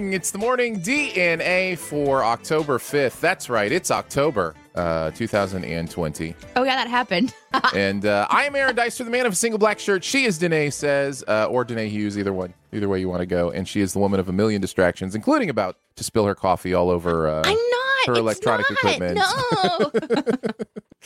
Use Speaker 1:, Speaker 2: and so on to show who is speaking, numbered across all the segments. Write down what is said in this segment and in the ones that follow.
Speaker 1: morning. It's the morning DNA for October 5th. That's right. It's October uh, 2020.
Speaker 2: Oh yeah, that happened.
Speaker 1: and uh, I am Aaron Dicer, the man of a single black shirt. She is Danae says, uh, or Danae Hughes, either one, either way you want to go. And she is the woman of a million distractions, including about to spill her coffee all over. Uh,
Speaker 2: I'm not.
Speaker 1: her electronic
Speaker 2: not.
Speaker 1: equipment.
Speaker 2: No.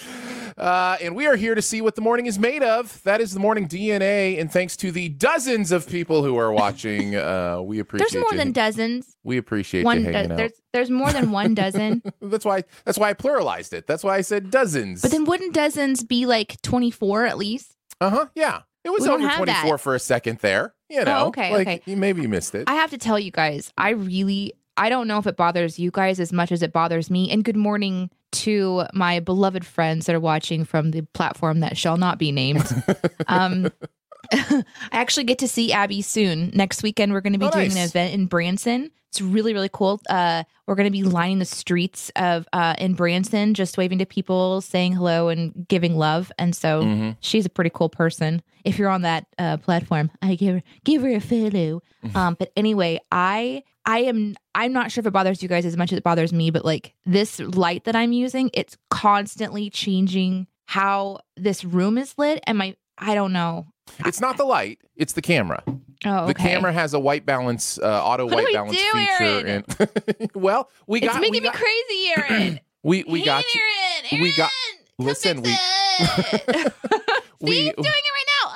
Speaker 1: Uh, and we are here to see what the morning is made of. That is the morning DNA. And thanks to the dozens of people who are watching, uh, we appreciate.
Speaker 2: there's more
Speaker 1: you.
Speaker 2: than dozens.
Speaker 1: we appreciate
Speaker 2: One.
Speaker 1: you
Speaker 2: do- there's there's more than one dozen.
Speaker 1: That's why. That's why I pluralized it. That's why I said dozens.
Speaker 2: But then wouldn't dozens be like 24 at least?
Speaker 1: uh huh. Yeah, it was over twenty four
Speaker 2: that.
Speaker 1: for a second there. You know.
Speaker 2: Oh, okay,
Speaker 1: Like,
Speaker 2: okay.
Speaker 1: You maybe missed it.
Speaker 2: I have to tell you guys, I really I don't know if it bothers you guys as much as it bothers me. And good morning to my beloved friends that are watching from the platform that shall not be named. um, I actually get to see Abby soon. Next weekend, we're going to be
Speaker 1: Oh,
Speaker 2: doing an event in Branson. It's really, really cool. Uh, we're going to be lining the streets of uh, in Branson, just waving to people, saying hello, and giving love. And so
Speaker 1: Mhm.
Speaker 2: she's a pretty cool person. If you're on that uh, platform, I give her give her a.
Speaker 1: Mm-hmm.
Speaker 2: Um, but anyway, I I am I'm not sure if it bothers you guys as much as it bothers me, but like this light that I'm using, it's constantly changing how this room is lit, and my I don't know.
Speaker 1: It's not the light. It's the camera.
Speaker 2: Oh,
Speaker 1: The camera has a white balance, uh, auto
Speaker 2: What
Speaker 1: white
Speaker 2: we
Speaker 1: balance
Speaker 2: do,
Speaker 1: feature.
Speaker 2: Aaron?
Speaker 1: And well, we
Speaker 2: It's
Speaker 1: got.
Speaker 2: making
Speaker 1: we
Speaker 2: me
Speaker 1: got,
Speaker 2: crazy, Aaron.
Speaker 1: We we got you.
Speaker 2: Aaron, Aaron,
Speaker 1: we got- listen. We-
Speaker 2: he's doing it right now.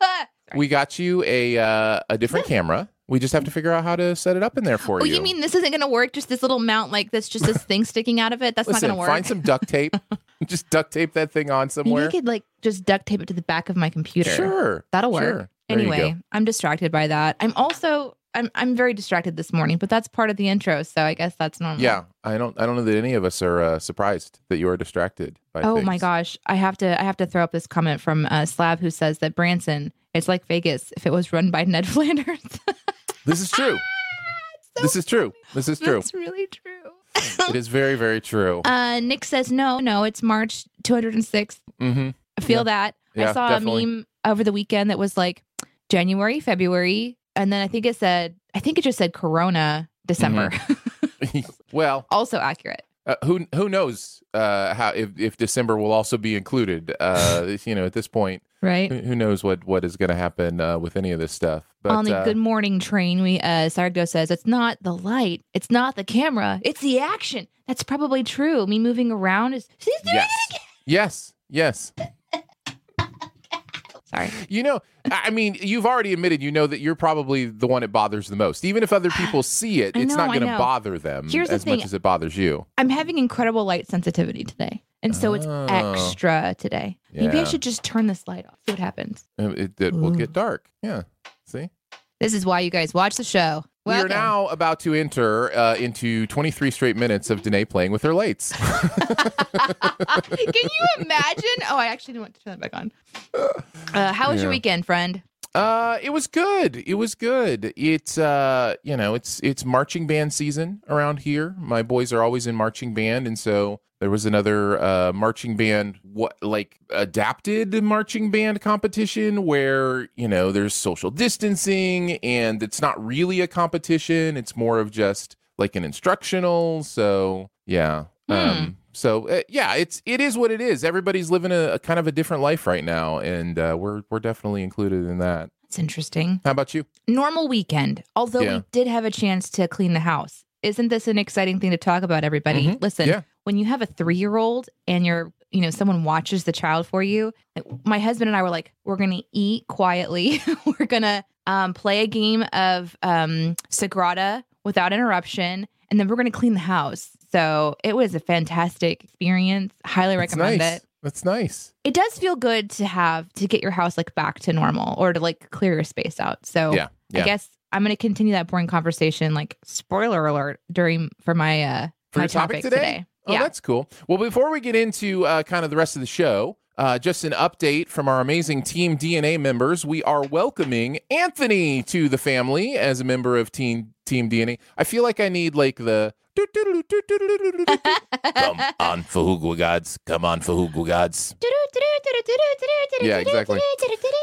Speaker 2: Ah!
Speaker 1: We got you a uh, a different camera. We just have to figure out how to set it up in there for you.
Speaker 2: Oh,
Speaker 1: you.
Speaker 2: you mean this isn't going to work? Just this little mount, like that's just this thing sticking out of it. That's
Speaker 1: Listen,
Speaker 2: not going to work.
Speaker 1: find some duct tape. just duct tape that thing on somewhere.
Speaker 2: I could like just duct tape it to the back of my computer.
Speaker 1: Sure,
Speaker 2: That'll work.
Speaker 1: sure.
Speaker 2: Anyway. I'm distracted by that. I'm also I'm I'm very distracted this morning, but that's part of the intro, so I guess that's normal.
Speaker 1: Yeah, I don't. I don't know that any of us are uh, surprised that you are distracted by.
Speaker 2: Oh my gosh, I have to I have to throw up this comment from uh, Slab who says that Branson it's like Vegas if it was run by Ned Flanders.
Speaker 1: This is true.
Speaker 2: So
Speaker 1: this is true. This is true.
Speaker 2: It's really true.
Speaker 1: it is very, very true.
Speaker 2: Uh, Nick says no, no, it's March 206th.
Speaker 1: hmm
Speaker 2: I feel
Speaker 1: Yeah.
Speaker 2: that.
Speaker 1: Yeah,
Speaker 2: I saw
Speaker 1: definitely.
Speaker 2: a meme over the weekend that was like January, February, and then I think it said I think it just said Corona December.
Speaker 1: Mm-hmm. well,
Speaker 2: also accurate.
Speaker 1: uh, who who knows uh, how if, if December will also be included? Uh, you know, at this point,
Speaker 2: Right.
Speaker 1: who, who knows what what is going to happen uh, with any of this stuff? But
Speaker 2: On the
Speaker 1: uh,
Speaker 2: Good Morning train, we uh Sargo says it's not the light, it's not the camera, it's the action. That's probably true. Me moving around is she's doing
Speaker 1: yes,
Speaker 2: it again.
Speaker 1: yes, yes.
Speaker 2: Sorry.
Speaker 1: You know, I mean, you've already admitted you know that you're probably the one it bothers the most. Even if other people see it,
Speaker 2: I
Speaker 1: it's
Speaker 2: know,
Speaker 1: not going to bother them
Speaker 2: Here's the
Speaker 1: as much
Speaker 2: thing.
Speaker 1: as it bothers you.
Speaker 2: I'm having incredible light sensitivity today. And so it's
Speaker 1: Oh.
Speaker 2: extra today. Maybe I should just turn this light off. See what happens.
Speaker 1: Uh, It, it will get dark. Yeah. See?
Speaker 2: This is why you guys watch the show.
Speaker 1: We are now about to enter uh, into 23 straight minutes of Danae playing with her lights.
Speaker 2: Can you imagine? Oh, I actually didn't want to turn that back on. Uh, how was your weekend, friend?
Speaker 1: Uh, it was good. It was good. It's uh, you know, it's it's marching band season around here. My boys are always in marching band, and so there was another uh marching band what like adapted marching band competition where you know there's social distancing and it's not really a competition. It's more of just like an instructional. So yeah. Um. So uh, yeah, it's it is what it is. Everybody's living a, a kind of a different life right now, and uh, we're we're definitely included in that.
Speaker 2: That's interesting.
Speaker 1: How about you?
Speaker 2: Normal weekend, although
Speaker 1: Yeah.
Speaker 2: we did have a chance to clean the house. Isn't this an exciting thing to talk about, everybody?
Speaker 1: Mhm.
Speaker 2: Listen,
Speaker 1: Yeah.
Speaker 2: when you have a three year old and you're, you know, someone watches the child for you, my husband and I were like, we're going to eat quietly. we're going to um, play a game of um, Sagrada without interruption, and then we're going to clean the house. So it was a fantastic experience. Highly
Speaker 1: That's
Speaker 2: recommend
Speaker 1: nice.
Speaker 2: it.
Speaker 1: That's nice.
Speaker 2: It does feel good to have to get your house like back to normal or to like clear your space out. So
Speaker 1: Yeah. Yeah.
Speaker 2: I guess I'm going to continue that boring conversation. Like spoiler alert during for my uh
Speaker 1: For
Speaker 2: my
Speaker 1: your topic
Speaker 2: topic
Speaker 1: today? Oh,
Speaker 2: yeah.
Speaker 1: that's cool. Well, before we get into uh, kind of the rest of the show, uh, just an update from our amazing Team DNA members. We are welcoming Anthony to the family as a member of Team Team DNA. I feel like I need like the Come on, Fahugwa gods. Come on, Fahugwa gods. Yeah, exactly.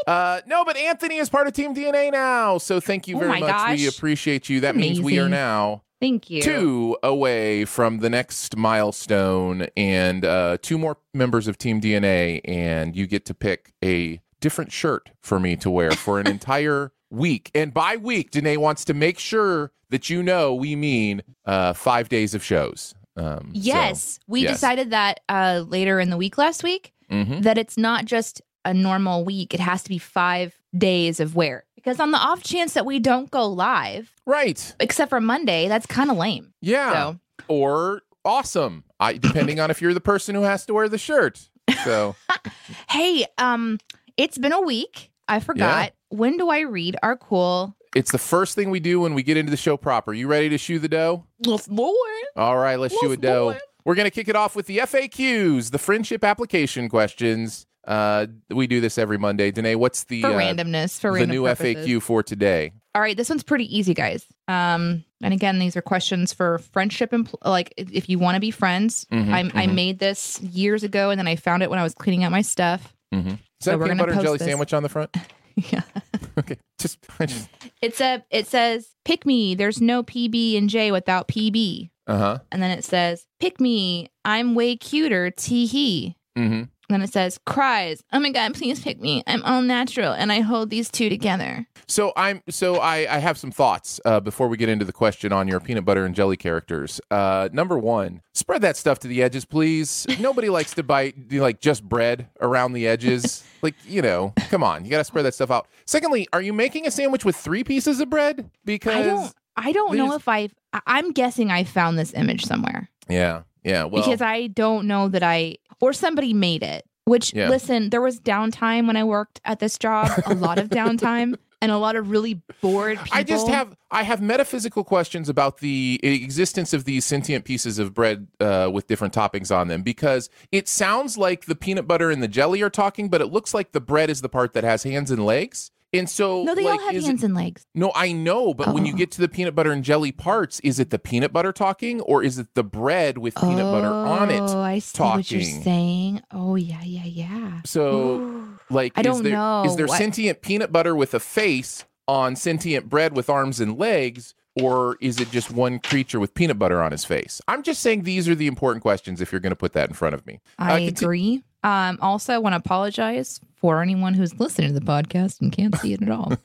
Speaker 1: Uh, no, but Anthony is part of Team DNA now. So thank you
Speaker 2: Oh
Speaker 1: very
Speaker 2: my
Speaker 1: much. We appreciate you. That means we are now
Speaker 2: Thank you.
Speaker 1: two away from the next milestone and uh, two more members of Team DNA. And you get to pick a different shirt for me to wear for an entire week. And by week, Danae wants to make sure that you know we mean uh, five days of shows. Um, so-
Speaker 2: Yes, we
Speaker 1: yes.
Speaker 2: decided that uh, later in the week last week
Speaker 1: Mhm.
Speaker 2: that it's not just a normal week; it has to be five days of wear. Because on the off chance that we don't go live,
Speaker 1: Right.
Speaker 2: except for Monday, that's kind of lame.
Speaker 1: Yeah.
Speaker 2: So
Speaker 1: Or awesome. I depending on if you're the person who has to wear the shirt. So
Speaker 2: hey, um, it's been a week. I forgot. When do I read our cool?
Speaker 1: it's the first thing we do when we get into the show proper. You ready to shoe the dough?
Speaker 2: Let's do
Speaker 1: All right, let's shoe a
Speaker 2: Let's do
Speaker 1: dough.
Speaker 2: it.
Speaker 1: We're gonna kick it off with the FAQs, the friendship application questions. Uh, we do this every Monday. Danae, what's the
Speaker 2: for
Speaker 1: uh,
Speaker 2: randomness. For
Speaker 1: the
Speaker 2: random
Speaker 1: new
Speaker 2: purposes.
Speaker 1: FAQ for today?
Speaker 2: All right, this one's pretty easy, guys. Um, and again, these are questions for friendship and like if you want to be friends.
Speaker 1: Mhm,
Speaker 2: I, I made this years ago, and then I found it when I was cleaning out my stuff.
Speaker 1: Mm-hmm. Is
Speaker 2: So
Speaker 1: that a
Speaker 2: we're
Speaker 1: peanut butter and jelly
Speaker 2: this.
Speaker 1: sandwich on the front?
Speaker 2: yeah,
Speaker 1: Okay, just, I just
Speaker 2: it's a it says pick me. There's no PB and J without PB,
Speaker 1: uh huh.
Speaker 2: and then it says pick me. I'm way cuter. Tee hee.
Speaker 1: Mm-hmm.
Speaker 2: Then it says cries. Oh my god, please pick me. I'm all natural, and I hold these two together.
Speaker 1: So I'm so I, I have some thoughts uh, before we get into the question on your peanut butter and jelly characters. Uh, number one, spread that stuff to the edges, please. Nobody likes to bite like just bread around the edges. like you know, come on, you got to spread that stuff out. Secondly, are you making a sandwich with three pieces of bread? Because
Speaker 2: I don't. I don't know if. I- I'm guessing I found this image somewhere.
Speaker 1: yeah, yeah. Well,
Speaker 2: because I don't know that I or somebody made it. Which
Speaker 1: Yeah.
Speaker 2: listen, there was downtime when I worked at this job, a lot of downtime and a lot of really bored people.
Speaker 1: I just have I have metaphysical questions about the existence of these sentient pieces of bread uh, with different toppings on them because it sounds like the peanut butter and the jelly are talking, but it looks like the bread is the part that has hands and legs. And so,
Speaker 2: No, they
Speaker 1: like,
Speaker 2: all have
Speaker 1: is it-
Speaker 2: hands and legs.
Speaker 1: no, I know, but when you
Speaker 2: Oh.
Speaker 1: get to the peanut butter and jelly parts, is it the peanut butter talking or is it the bread with peanut butter on it?
Speaker 2: Oh, I see what you're saying. Oh yeah, yeah, yeah.
Speaker 1: So,
Speaker 2: Ooh.
Speaker 1: like,
Speaker 2: I
Speaker 1: is
Speaker 2: don't
Speaker 1: there,
Speaker 2: know.
Speaker 1: Is there
Speaker 2: What-
Speaker 1: sentient peanut butter with a face on sentient bread with arms and legs, or is it just one creature with peanut butter on his face? I'm just saying these are the important questions if you're going to put that in front of me.
Speaker 2: Uh, I
Speaker 1: conti-
Speaker 2: agree. Um, also, I want to apologize for anyone who's listening to the podcast and can't see it at all.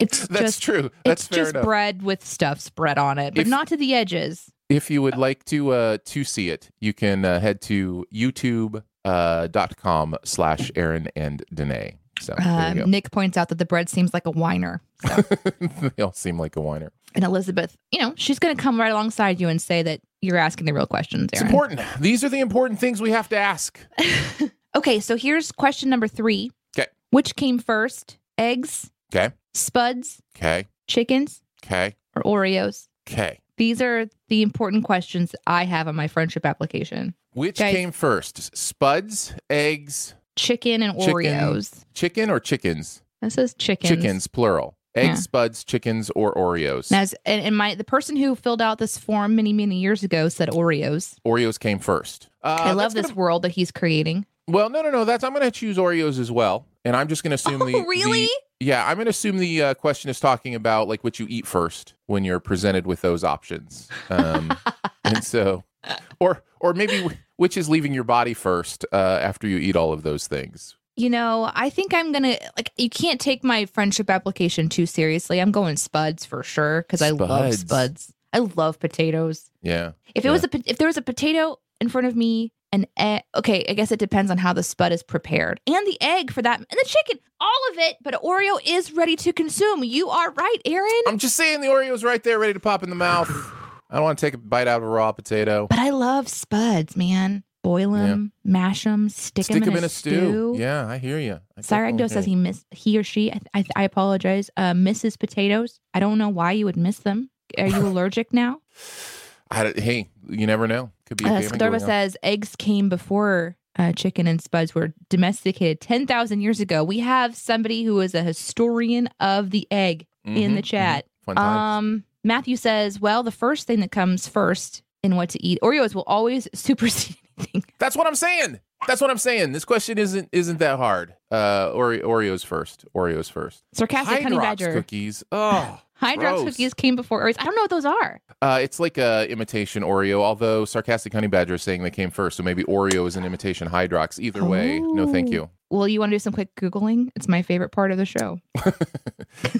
Speaker 2: It's
Speaker 1: That's
Speaker 2: just
Speaker 1: true. That's
Speaker 2: it's just
Speaker 1: enough.
Speaker 2: bread with stuff spread on it, but
Speaker 1: If-
Speaker 2: not to the edges.
Speaker 1: If you would like to uh, to see it, you can uh, head to youtube uh, dot com slash Aaron and Danae. So
Speaker 2: Um, Nick points out that the bread seems like a whiner. So.
Speaker 1: they all seem like a whiner.
Speaker 2: And Elizabeth, you know, she's going to come right alongside you and say that you're asking the real questions,
Speaker 1: It's important. These are the important things we have to ask.
Speaker 2: okay, so here's question number three.
Speaker 1: 'Kay.
Speaker 2: Which came first, eggs,
Speaker 1: Okay.
Speaker 2: spuds,
Speaker 1: Okay.
Speaker 2: chickens,
Speaker 1: Okay.
Speaker 2: or Oreos?
Speaker 1: Okay.
Speaker 2: These are the important questions I have on my friendship application.
Speaker 1: Which
Speaker 2: Guys-
Speaker 1: came first? Spuds, eggs,
Speaker 2: Chicken and
Speaker 1: Chicken.
Speaker 2: Oreos.
Speaker 1: chicken, or chickens?
Speaker 2: This is chickens.
Speaker 1: Chickens, plural. Eggs,
Speaker 2: Yeah.
Speaker 1: spuds, chickens, or Oreos.
Speaker 2: And, as, and, and my the person who filled out this form many many years ago said Oreos.
Speaker 1: Oreos came first. Uh,
Speaker 2: I love this
Speaker 1: gonna-
Speaker 2: world that he's creating.
Speaker 1: well, no, no, no. That's I'm going to choose Oreos as well, and I'm just going to assume the
Speaker 2: oh, really?
Speaker 1: the- yeah, I'm going to assume the uh, question is talking about like what you eat first when you're presented with those options, um, and so, or or maybe which is leaving your body first uh, after you eat all of those things.
Speaker 2: You know, I think I'm gonna like. You can't take my friendship application too seriously. I'm going spuds for sure because I love
Speaker 1: Spuds.
Speaker 2: I love potatoes.
Speaker 1: Yeah.
Speaker 2: If it was a if there was a potato in front of me, an egg. Okay, I guess it depends on how the spud is prepared, and the egg for that, and the chicken, all of it. But Oreo is ready to consume. You are right, Aaron.
Speaker 1: I'm just saying the Oreo's right there, ready to pop in the mouth. I don't want to take a bite out of a raw potato.
Speaker 2: But I love spuds, man. Boil them, mash them, stick,
Speaker 1: Stick
Speaker 2: them in, a, stew.
Speaker 1: stew. Yeah, I hear you.
Speaker 2: Cyragdo says he miss he or she. I, I, I apologize. Uh, misses potatoes. I don't know why you would miss them. Are you allergic now?
Speaker 1: I, hey, you never know. Could be a
Speaker 2: Uh,
Speaker 1: on.
Speaker 2: says eggs came before uh, chicken and spuds were domesticated ten thousand years ago. We have somebody who is a historian of the egg in
Speaker 1: Mhm,
Speaker 2: the chat.
Speaker 1: mhm.
Speaker 2: Um, Matthew says, "Well, the first thing that comes first in what to eat. Oreos will always supersede anything.
Speaker 1: That's what I'm saying. That's what I'm saying. This question isn't isn't that hard. Uh, Ore- Oreos first. Oreos first.
Speaker 2: Sarcastic honey badger.
Speaker 1: cookies. Oh,
Speaker 2: Hydrox
Speaker 1: gross.
Speaker 2: cookies came before Oreos. I don't know what those are.
Speaker 1: Uh, it's like a imitation Oreo. Although sarcastic honey badger is saying they came first, so maybe Oreo is an imitation Hydrox. Either way, no, thank
Speaker 2: Oh.
Speaker 1: you.
Speaker 2: Well, you want to do some quick googling? It's my favorite part of the show.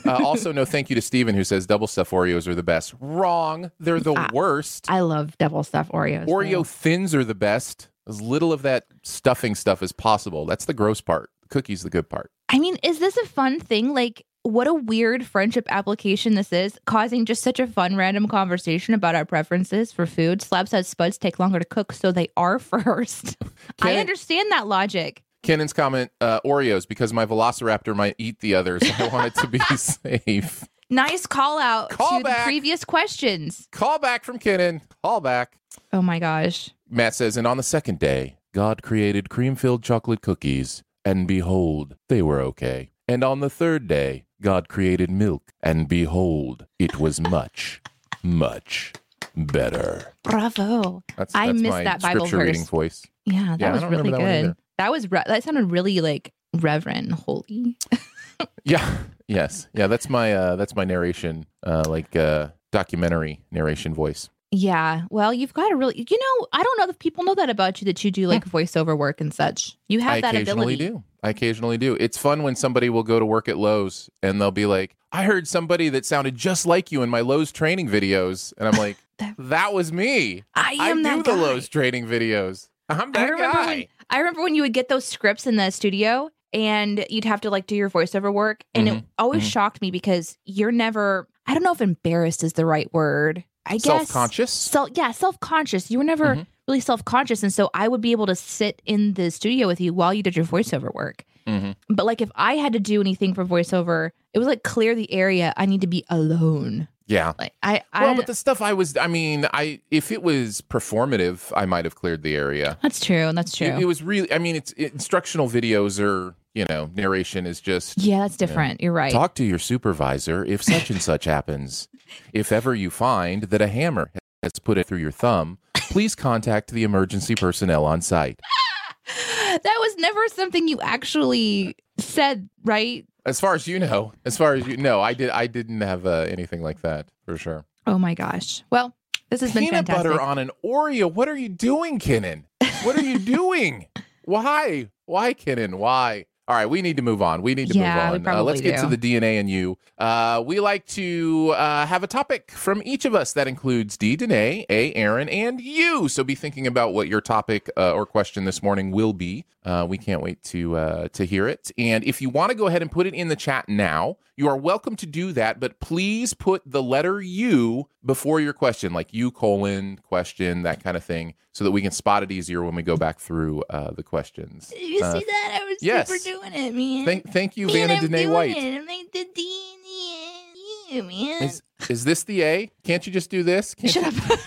Speaker 1: Uh, also, no thank you to Steven who says double stuff Oreos are the best. Wrong. They're the worst.
Speaker 2: I love double stuff Oreos. though.
Speaker 1: Oreo thins are the best. As little of that stuffing stuff as possible. That's the gross part. The cookie's the good part.
Speaker 2: I mean, is this a fun thing? Like, what a weird friendship application this is, causing just such a fun random conversation about our preferences for food. Slab says spuds take longer to cook, so they are first. I understand that logic.
Speaker 1: Kennan's comment: uh, Oreos because my Velociraptor might eat the others. I want it to be safe.
Speaker 2: Nice call out
Speaker 1: Call
Speaker 2: to
Speaker 1: back.
Speaker 2: the previous questions.
Speaker 1: Call back from Kennan. Call back.
Speaker 2: Oh my gosh.
Speaker 1: Matt says, and on the second day, God created cream filled chocolate cookies, and behold, they were okay. And on the third day, God created milk, and behold, it was much, much better.
Speaker 2: Bravo.
Speaker 1: That's,
Speaker 2: I
Speaker 1: that's
Speaker 2: missed that Bible
Speaker 1: scripture reading
Speaker 2: verse.
Speaker 1: voice.
Speaker 2: Yeah, that
Speaker 1: Yeah,
Speaker 2: was really
Speaker 1: that
Speaker 2: good. That was re- that sounded really like reverent, holy.
Speaker 1: Yeah. Yes. Yeah. That's my uh, that's my narration, uh, like uh, documentary narration voice.
Speaker 2: Yeah. Well, you've got a really, you know, I don't know if people know that about you that you do like voiceover work and such. You have that ability.
Speaker 1: I
Speaker 2: that
Speaker 1: occasionally
Speaker 2: ability.
Speaker 1: do. I occasionally do. It's fun when somebody will go to work at Lowe's and they'll be like, "I heard somebody that sounded just like you in my Lowe's training videos," and I'm like,
Speaker 2: That-
Speaker 1: "That was me.
Speaker 2: I am
Speaker 1: I
Speaker 2: do
Speaker 1: the. Lowe's training videos. I'm that
Speaker 2: remember
Speaker 1: guy."
Speaker 2: when I remember when you would get those scripts in the studio and you'd have to like do your voiceover work, and it
Speaker 1: Mhm.
Speaker 2: always
Speaker 1: Mhm.
Speaker 2: shocked me because you're never. I don't know if embarrassed is the right word. I guess
Speaker 1: Self-conscious.
Speaker 2: So yeah, self conscious. You were never
Speaker 1: Mhm.
Speaker 2: really self conscious, and so I would be able to sit in the studio with you while you did your voiceover work.
Speaker 1: Mhm.
Speaker 2: But like if I had to do anything for voiceover, it was like clear the area. I need to be alone.
Speaker 1: Yeah.
Speaker 2: Like I, I
Speaker 1: Well, but the stuff I was, I mean, I if it was performative, I might have cleared the area.
Speaker 2: that's true. That's true.
Speaker 1: It, it was really, I mean, it's instructional videos are, you know, narration is just
Speaker 2: yeah, that's different. You're right.
Speaker 1: Talk to your supervisor if such and such happens. If ever you find that a hammer has put it through your thumb, please contact the emergency personnel on site.
Speaker 2: that was never something you actually said, right?
Speaker 1: As far as you know, as far as you know, I did. I didn't have uh, anything like that for sure.
Speaker 2: Oh my gosh. Well, this has been
Speaker 1: Peanut butter on an Oreo. What are you doing, Kinnan? What are you doing? Why? Why, Kinnan? Why? All right, we need to move on. We need to
Speaker 2: Yeah,
Speaker 1: move on. Uh, let's get to the DNA and you. Uh, we like to uh, have a topic from each of us that includes D, Danae, A, Aaron, and you. So be thinking about what your topic uh, or question this morning will be. Uh, we can't wait to uh, to hear it. And if you want to go ahead and put it in the chat now, you are welcome to do that. But please put the letter U before your question, like U colon question, that kind of thing, so that we can spot it easier when we go back through uh, the questions.
Speaker 2: you
Speaker 1: Uh,
Speaker 2: see that? I was
Speaker 1: yes.
Speaker 2: super doing it, man.
Speaker 1: Thank, thank you,
Speaker 2: Man,
Speaker 1: Vanna Danae White.
Speaker 2: It. I'm like the D and the N, man.
Speaker 1: Is, is this the A? Can't you just do this? Can't
Speaker 2: Shut
Speaker 1: you,
Speaker 2: up.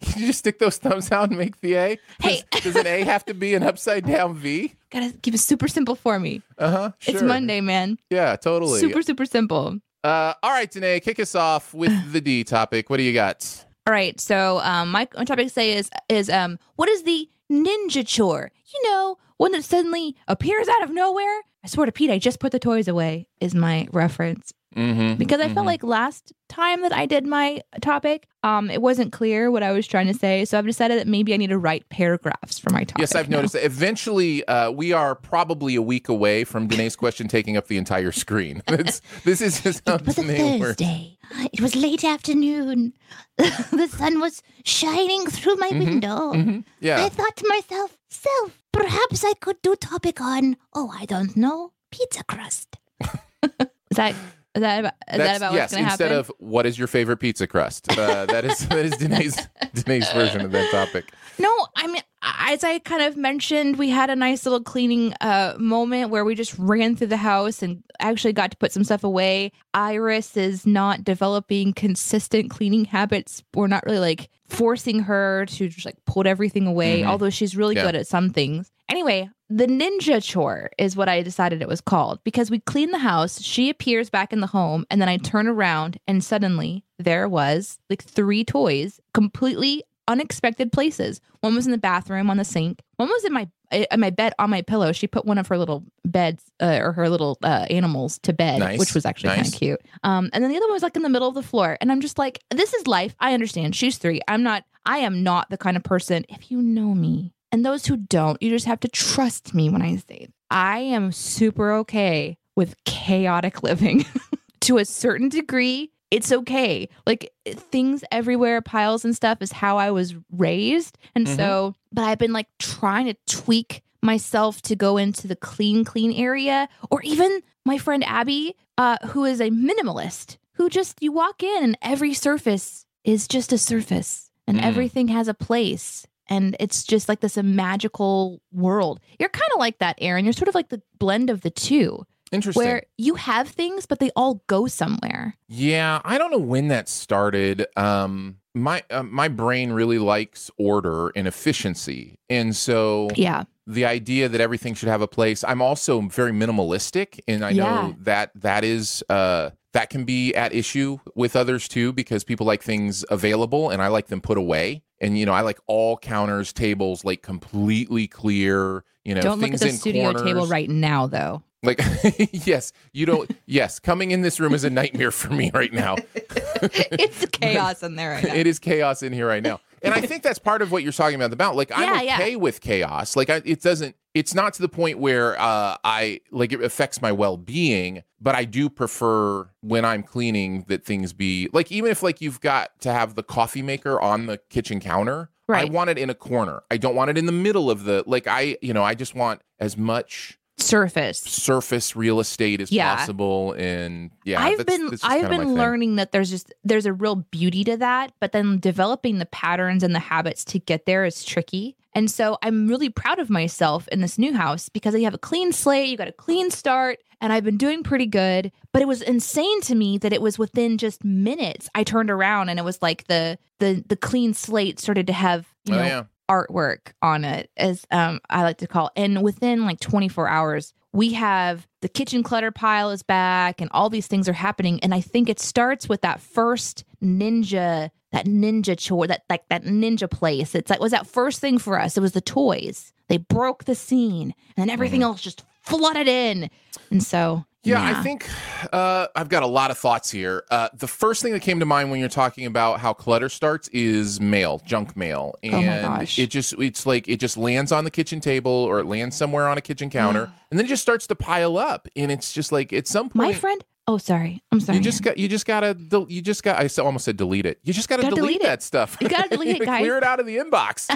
Speaker 1: can't you just stick those thumbs out and make the A? Does,
Speaker 2: Hey.
Speaker 1: does an A have to be an upside down V?
Speaker 2: Gotta keep it super simple for me.
Speaker 1: Uh huh.
Speaker 2: It's Monday, man.
Speaker 1: Yeah, totally.
Speaker 2: Super, super simple.
Speaker 1: Uh, all right, Danae, kick us off with the D topic. What do you got?
Speaker 2: All right. So um my, my topic today is is um what is the ninja chore? You know, one that suddenly appears out of nowhere. I swear to Pete, I just put the toys away, is my reference.
Speaker 1: Mm-hmm.
Speaker 2: Because I felt like last time that I did my topic, um, it wasn't clear what I was trying to say. So I've decided that maybe I need to write paragraphs for my topic.
Speaker 1: Yes, I've
Speaker 2: now.
Speaker 1: noticed that. Eventually, uh, we are probably a week away from Danae's question taking up the entire screen. It's, this is just how
Speaker 3: It was a
Speaker 1: Danae works.
Speaker 3: It was late afternoon. the sun was shining through my
Speaker 1: Mhm,
Speaker 3: window.
Speaker 1: Mhm.
Speaker 3: I thought to myself, self, perhaps I could do topic on, oh, I don't know, pizza crust.
Speaker 2: Is that is that about, is that about
Speaker 1: yes,
Speaker 2: what's going to
Speaker 1: instead of what is your favorite pizza crust? Uh, that is that is Danae's Danae's version of that topic.
Speaker 2: No, I mean, as I kind of mentioned, we had a nice little cleaning uh, moment where we just ran through the house and actually got to put some stuff away. Iris is not developing consistent cleaning habits. We're not really like forcing her to just like put everything away,
Speaker 1: Mhm.
Speaker 2: although she's really
Speaker 1: Yeah.
Speaker 2: good at some things. Anyway, the ninja chore is what I decided it was called because we clean the house. She appears back in the home, and then I turn around, and suddenly there was like three toys completely unexpected places. One was in the bathroom on the sink. One was in my in my bed on my pillow. She put one of her little beds uh, or her little uh, animals to bed,
Speaker 1: Nice.
Speaker 2: which was actually kind of cute. Um, and then the other one was like in the middle of the floor. And I'm just like, this is life. I understand. She's three. I'm not. I am not the kind of person. If you know me, and those who don't, you just have to trust me when I say I am super okay with chaotic living to a certain degree. It's okay. Like things everywhere, piles and stuff is how I was raised. And
Speaker 1: Mhm.
Speaker 2: so, but I've been like trying to tweak myself to go into the clean, clean area. Or even my friend Abby, uh, who is a minimalist, who just, you walk in and every surface is just a surface and
Speaker 1: Mm.
Speaker 2: everything has a place. And it's just like this a magical world. You're kind of like that, Aaron. You're sort of like the blend of the two,
Speaker 1: Interesting.
Speaker 2: where you have things, but they all go somewhere.
Speaker 1: Yeah, I don't know when that started. Um, my uh, my brain really likes order and efficiency, and so
Speaker 2: Yeah.
Speaker 1: the idea that everything should have a place. I'm also very minimalistic, and I
Speaker 2: Yeah.
Speaker 1: know that that is uh, that can be at issue with others too, because people like things available, and I like them put away. And you know, I like all counters, tables like completely clear. You know,
Speaker 2: Don't look at the studio table right now, though.
Speaker 1: Like, yes, you don't. Yes, coming in this room is a nightmare for me right now.
Speaker 2: it's chaos in there right now.
Speaker 1: it is chaos in here right now and i think that's part of what you're talking about about like i'm
Speaker 2: Yeah, yeah.
Speaker 1: okay with chaos. Like I, it doesn't it's not to the point where uh, i like it affects my well-being but i do prefer when i'm cleaning that things be like even if like you've got to have the coffee maker on the kitchen counter i want it in a corner. I don't want it in the middle of the like i you know i just want as much
Speaker 2: Surface.
Speaker 1: surface real estate as
Speaker 2: Yeah.
Speaker 1: possible and yeah
Speaker 2: I've
Speaker 1: that's-
Speaker 2: been
Speaker 1: that's
Speaker 2: I've been learning that there's just there's a real beauty to that, but then developing the patterns and the habits to get there is tricky. And so I'm really proud of myself in this new house because you have a clean slate, you got a clean start, and I've been doing pretty good. But it was insane to me that it was within just minutes I turned around and it was like the the the clean slate started to have you
Speaker 1: oh
Speaker 2: know
Speaker 1: yeah
Speaker 2: artwork on it, as um, I like to call. It. And within like 24 hours, we have the kitchen clutter pile is back, and all these things are happening. And I think it starts with that first ninja, that ninja chore, that like that ninja place. It's like was that first thing for us. It was the toys. They broke the scene, and then everything else just flooded in. And so,
Speaker 1: Yeah, I think uh, I've got a lot of thoughts here. Uh, the first thing that came to mind when you're talking about how clutter starts is mail, junk mail, and
Speaker 2: Oh my gosh.
Speaker 1: it just it's like it just lands on the kitchen table or it lands somewhere on a kitchen counter, and then it just starts to pile up, and it's just like at some point, my
Speaker 2: friend. Oh, sorry. I'm sorry.
Speaker 1: you just got you just gotta del- you just got I almost said delete it. You just gotta,
Speaker 2: Gotta
Speaker 1: delete,
Speaker 2: delete
Speaker 1: that stuff.
Speaker 2: You gotta delete it, guys.
Speaker 1: Clear it out of the inbox.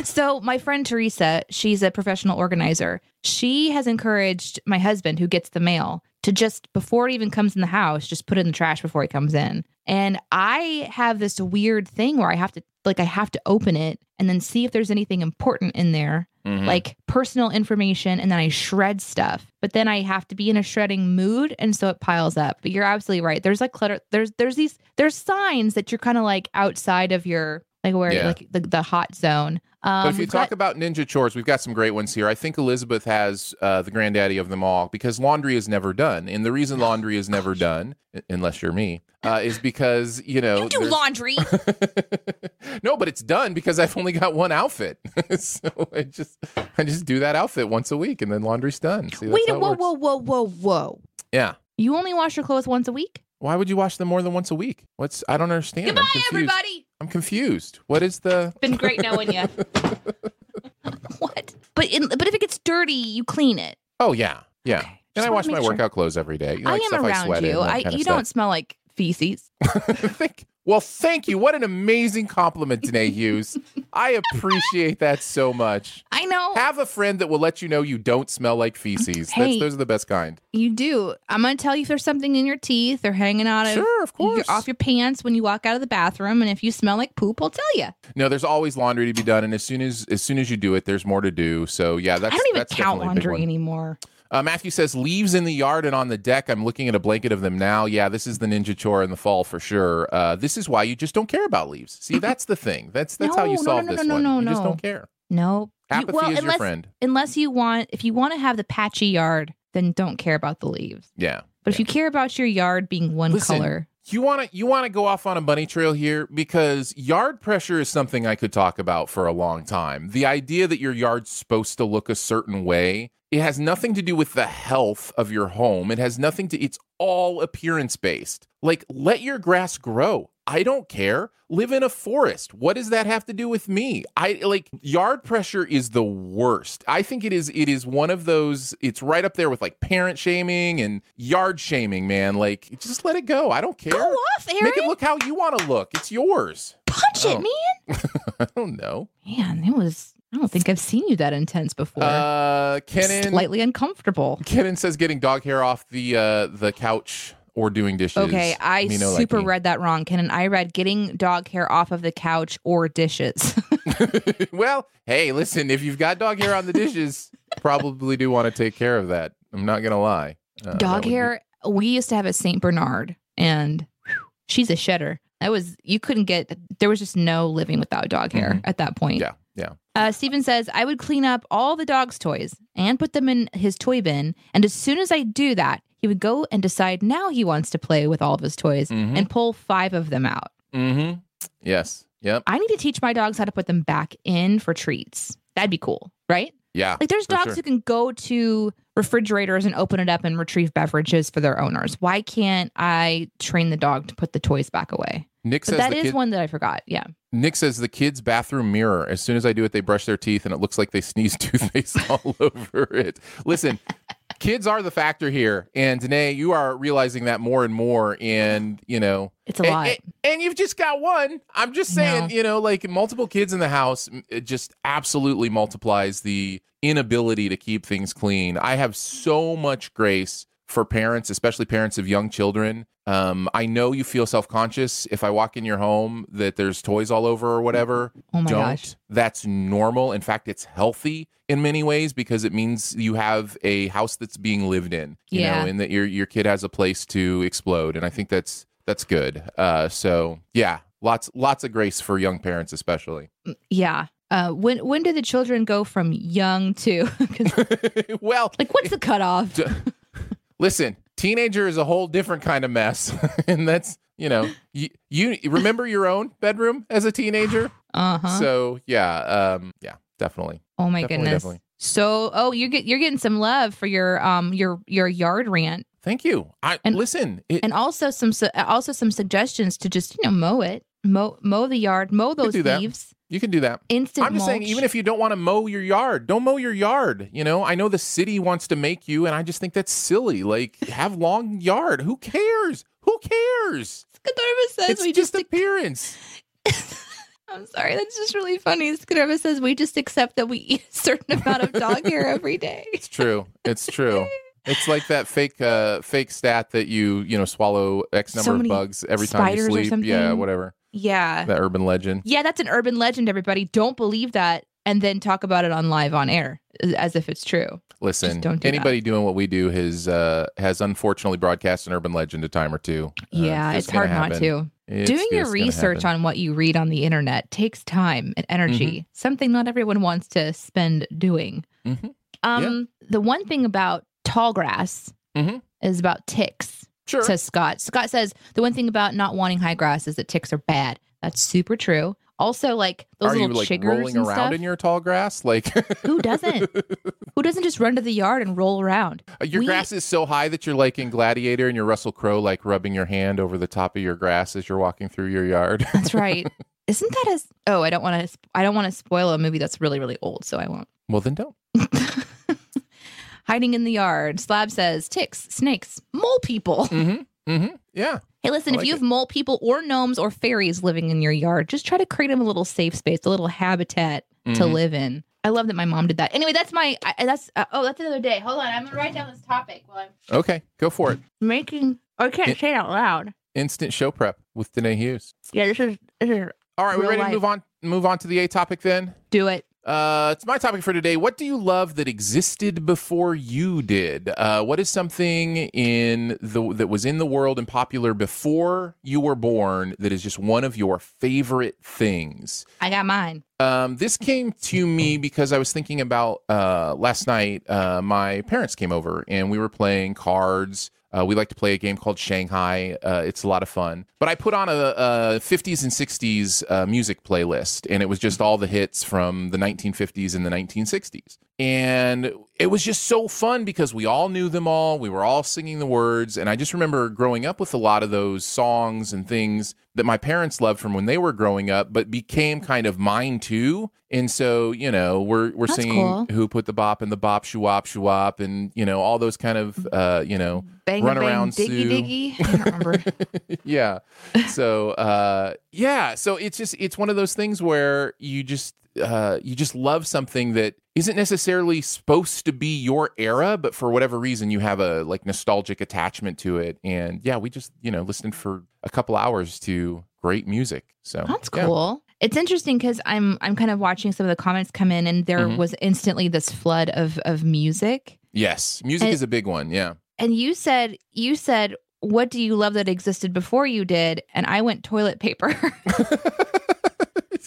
Speaker 2: So my friend Teresa, she's a professional organizer. She has encouraged my husband, who gets the mail, to just before it even comes in the house, just put it in the trash before he comes in. And I have this weird thing where I have to like I have to open it and then see if there's anything important in there,
Speaker 1: Mhm.
Speaker 2: like personal information, and then I shred stuff. But then I have to be in a shredding mood, and so it piles up. But you're absolutely right. There's like clutter. There's there's these there's signs that you're kind of like outside of your like where
Speaker 1: Yeah.
Speaker 2: like the, the hot zone. Um,
Speaker 1: But if you
Speaker 2: we've
Speaker 1: talk
Speaker 2: got-
Speaker 1: about ninja chores, we've got some great ones here. I think Elizabeth has uh, the granddaddy of them all because laundry is never done, and the reason laundry is never done, unless you're me, uh, is because you know.
Speaker 2: you do
Speaker 1: there's-
Speaker 2: laundry.
Speaker 1: no, but it's done because I've only got one outfit, so I just I just do that outfit once a week, and then laundry's done. See,
Speaker 2: Wait, whoa, whoa, whoa, whoa, whoa!
Speaker 1: Yeah.
Speaker 2: You only wash your clothes once a week?
Speaker 1: Why would you wash them more than once a week? What's I don't understand. I'm
Speaker 2: Goodbye,
Speaker 1: confused.
Speaker 2: everybody.
Speaker 1: I'm confused. What is the?
Speaker 2: Been great knowing you. what? But in, but if it gets dirty, you clean it.
Speaker 1: Oh yeah, yeah.
Speaker 2: Okay.
Speaker 1: And I wash my
Speaker 2: sure.
Speaker 1: workout clothes every day. You know,
Speaker 2: I
Speaker 1: like
Speaker 2: am
Speaker 1: stuff I
Speaker 2: around
Speaker 1: sweat
Speaker 2: you. I you don't smell like feces.
Speaker 1: Thank- well, thank you. What an amazing compliment, Danae Hughes. I appreciate that so much.
Speaker 2: I know
Speaker 1: Have a friend that will let you know you don't smell like feces.
Speaker 2: Hey.
Speaker 1: That's, those are the best kind.
Speaker 2: you do. I'm gonna tell you if there's something in your teeth or hanging out of
Speaker 1: Sure, of
Speaker 2: your-
Speaker 1: course.
Speaker 2: off your pants when you walk out of the bathroom, and if you smell like poop, I'll tell you.
Speaker 1: No, there's always laundry to be done, and as soon as as soon as you do it, there's more to do. So yeah, that's
Speaker 2: I don't even count laundry anymore.
Speaker 1: Uh, Matthew says leaves in the yard and on the deck. I'm looking at a blanket of them now. Yeah, this is the ninja chore in the fall for sure. Uh, this is why you just don't care about leaves. See, that's the thing. That's that's how
Speaker 2: No,
Speaker 1: you
Speaker 2: no,
Speaker 1: solve
Speaker 2: no, no,
Speaker 1: this
Speaker 2: no,
Speaker 1: one.
Speaker 2: no,
Speaker 1: you just
Speaker 2: no.
Speaker 1: don't care.
Speaker 2: No. You-
Speaker 1: Apathy
Speaker 2: well,
Speaker 1: is your
Speaker 2: unless,
Speaker 1: friend.
Speaker 2: unless you want if you want to have the patchy yard then don't care about the leaves
Speaker 1: Yeah.
Speaker 2: But if you care about your yard being one
Speaker 1: Listen,
Speaker 2: color,
Speaker 1: You want to you want to go off on a bunny trail here because yard pressure is something I could talk about for a long time. The idea that your yard's supposed to look a certain way, it has nothing to do with the health of your home. It has nothing to it's all appearance based. Like let your grass grow. I don't care. Live in a forest. What does that have to do with me? I like yard pressure is the worst. I think it is it is one of those it's right up there with like parent shaming and yard shaming, man. Like just let it go. I don't care.
Speaker 2: go off, Aaron.
Speaker 1: Make it look how you want to look. It's yours.
Speaker 2: Punch
Speaker 1: Oh.
Speaker 2: it, man.
Speaker 1: I don't know.
Speaker 2: Man, it was. I don't think I've seen you that intense before.
Speaker 1: Uh Kenan
Speaker 2: Slightly uncomfortable.
Speaker 1: Kenan says getting dog hair off the uh the couch or doing dishes.
Speaker 2: Okay, I super
Speaker 1: liking.
Speaker 2: read that wrong, Kenan. I read getting dog hair off of the couch or dishes.
Speaker 1: well, hey, listen, if you've got dog hair on the dishes, probably do want to take care of that. I'm not gonna lie. Uh,
Speaker 2: dog
Speaker 1: would be-
Speaker 2: hair. We used to have a Saint Bernard, and she's a shedder. That was you couldn't get. There was just no living without dog hair
Speaker 1: Mhm.
Speaker 2: at that point.
Speaker 1: Yeah, yeah.
Speaker 2: Uh, Steven says, I would clean up all the dog's toys and put them in his toy bin. And as soon as I do that, he would go and decide now he wants to play with all of his toys
Speaker 1: Mhm.
Speaker 2: and pull five of them out.
Speaker 1: Mm-hmm. Yes. Yep.
Speaker 2: I need to teach my dogs how to put them back in for treats. That'd be cool, right?
Speaker 1: Yeah.
Speaker 2: Like there's dogs
Speaker 1: sure.
Speaker 2: who can go to refrigerators and open it up and retrieve beverages for their owners. Why can't I train the dog to put the toys back away?
Speaker 1: Nick says
Speaker 2: that is
Speaker 1: kid,
Speaker 2: one that I forgot. Yeah.
Speaker 1: Nick says the kid's bathroom mirror. As soon as I do it, they brush their teeth, and it looks like they sneeze toothpaste all over it. Listen, kids are the factor here, and Danae, you are realizing that more and more. And you know,
Speaker 2: It's a
Speaker 1: and,
Speaker 2: lot.
Speaker 1: and- and you've just got one. I'm just saying,
Speaker 2: No.
Speaker 1: you know, like multiple kids in the house, it just absolutely multiplies the inability to keep things clean. I have so much grace for parents, especially parents of young children. Um, I know you feel self conscious if I walk in your home that there's toys all over or whatever.
Speaker 2: oh my
Speaker 1: Don't.
Speaker 2: gosh.
Speaker 1: That's normal. In fact, it's healthy in many ways because it means you have a house that's being lived in. You
Speaker 2: Yeah.
Speaker 1: know, and that your your kid has a place to explode. And I think that's that's good. Uh, so yeah, lots lots of grace for young parents, especially.
Speaker 2: Yeah. Uh, when when do the children go from young to?
Speaker 1: well,
Speaker 2: like, what's the cutoff?
Speaker 1: Listen, teenager is a whole different kind of mess, and that's you know you you remember your own bedroom as a teenager.
Speaker 2: Uh huh.
Speaker 1: So yeah, um, yeah, definitely.
Speaker 2: oh my
Speaker 1: definitely,
Speaker 2: goodness.
Speaker 1: definitely.
Speaker 2: So, oh, you get you're getting some love for your um your your yard rant,
Speaker 1: Thank you. I
Speaker 2: And-
Speaker 1: listen. It,
Speaker 2: and also some also some suggestions to just you know mow it, mow mow the yard, mow those
Speaker 1: leaves. that. You can do that.
Speaker 2: instant.
Speaker 1: I'm just saying, even if you don't want to mow your yard, don't mow your yard. You know, I know the city wants to make you, and I just think that's silly. Like, have long yard. Who cares? Who cares?
Speaker 2: Skidorva says
Speaker 1: It's
Speaker 2: we
Speaker 1: just
Speaker 2: just.
Speaker 1: appearance.
Speaker 2: I'm sorry, that's just really funny. Skidorva says we just accept that we eat a certain amount of dog hair every day.
Speaker 1: It's true. It's true. It's like that fake uh fake stat that you, you know, swallow X number
Speaker 2: So
Speaker 1: of bugs every time you sleep. Yeah, whatever.
Speaker 2: Yeah,
Speaker 1: That urban legend.
Speaker 2: yeah, that's an urban legend. Everybody, don't believe that, and then talk about it on live on air as if it's true.
Speaker 1: Listen,
Speaker 2: don't do that.
Speaker 1: anybody doing what we do has uh has unfortunately broadcast an urban legend a time or two. Uh,
Speaker 2: Yeah,
Speaker 1: just
Speaker 2: it's hard
Speaker 1: gonna
Speaker 2: not to.
Speaker 1: It's
Speaker 2: Doing your research on what you read on the internet takes time and energy, something not everyone wants to spend doing.
Speaker 1: Mhm.
Speaker 2: Um, the one thing about tall grass
Speaker 1: Mhm.
Speaker 2: is about ticks,
Speaker 1: Sure.
Speaker 2: says Scott. Scott says the one thing about not wanting high grass is that ticks are bad. That's super true. Also, like those
Speaker 1: Are you
Speaker 2: little
Speaker 1: like
Speaker 2: chiggers
Speaker 1: rolling
Speaker 2: and
Speaker 1: around
Speaker 2: stuff.
Speaker 1: in your tall grass? Like
Speaker 2: Who doesn't? Who doesn't just run to the yard and roll around?
Speaker 1: Uh, your
Speaker 2: We-
Speaker 1: grass is so high that you're like in Gladiator and you're Russell Crowe, like rubbing your hand over the top of your grass as you're walking through your yard.
Speaker 2: That's right. Isn't that as? Oh, I don't want to. I don't want to spoil a movie that's really, really old, so I won't.
Speaker 1: well, then don't.
Speaker 2: Hiding in the yard. Slab says ticks, snakes, mole people.
Speaker 1: Mm-hmm. Mm-hmm. Yeah.
Speaker 2: Hey, listen,
Speaker 1: I
Speaker 2: if
Speaker 1: like
Speaker 2: you
Speaker 1: it.
Speaker 2: have mole people or gnomes or fairies living in your yard, just try to create them a little safe space, a little habitat to
Speaker 1: Mhm.
Speaker 2: live in. I love that my mom did that. Anyway, that's my. I, that's uh, oh, that's another day. Hold on, I'm gonna write down this topic while I'm
Speaker 1: Okay, go for it.
Speaker 2: making. I can't
Speaker 1: It-
Speaker 2: say it out loud.
Speaker 1: Instant show prep with Danae Hughes.
Speaker 2: Yeah, this is this is
Speaker 1: All right, we
Speaker 2: Real
Speaker 1: ready
Speaker 2: life.
Speaker 1: to move on? Move on to the A topic then.
Speaker 2: do it.
Speaker 1: Uh, it's my topic for today. What do you love that existed before you did? Uh, what is something in the that was in the world and popular before you were born that is just one of your favorite things?
Speaker 2: I got mine.
Speaker 1: Um, this came to me because I was thinking about uh, last night. Uh, my parents came over and we were playing cards. Uh, we like to play a game called Shanghai. Uh, it's a lot of fun. But I put on a, a 50s and 60s uh, music playlist, and it was just all the hits from the 1950s and the 1960s. And it was just so fun because we all knew them all. We were all singing the words. And I just remember growing up with a lot of those songs and things that my parents loved from when they were growing up, but became kind of mine too. And so, you know, we're we're
Speaker 2: That's
Speaker 1: singing
Speaker 2: cool.
Speaker 1: "Who Put the Bop in the Bop, Shoo-wop, Shoo-wop," and you know all those kind of, uh, you know,
Speaker 2: Bang
Speaker 1: Run
Speaker 2: bang
Speaker 1: around,
Speaker 2: diggy
Speaker 1: Sue.
Speaker 2: diggy. I don't remember.
Speaker 1: yeah. So, uh, yeah. So it's just it's one of those things where you just uh, you just love something that isn't necessarily supposed to be your era, but for whatever reason you have a like nostalgic attachment to it. And yeah, we just you know listened for a couple hours to great music. So
Speaker 2: That's
Speaker 1: yeah.
Speaker 2: cool. It's interesting because I'm I'm kind of watching some of the comments come in, and there
Speaker 1: Mhm.
Speaker 2: was instantly this flood of of music.
Speaker 1: Yes, music
Speaker 2: And-
Speaker 1: is a big one. Yeah.
Speaker 2: And you said you said, "What do you love that existed before you did?" And I went toilet paper.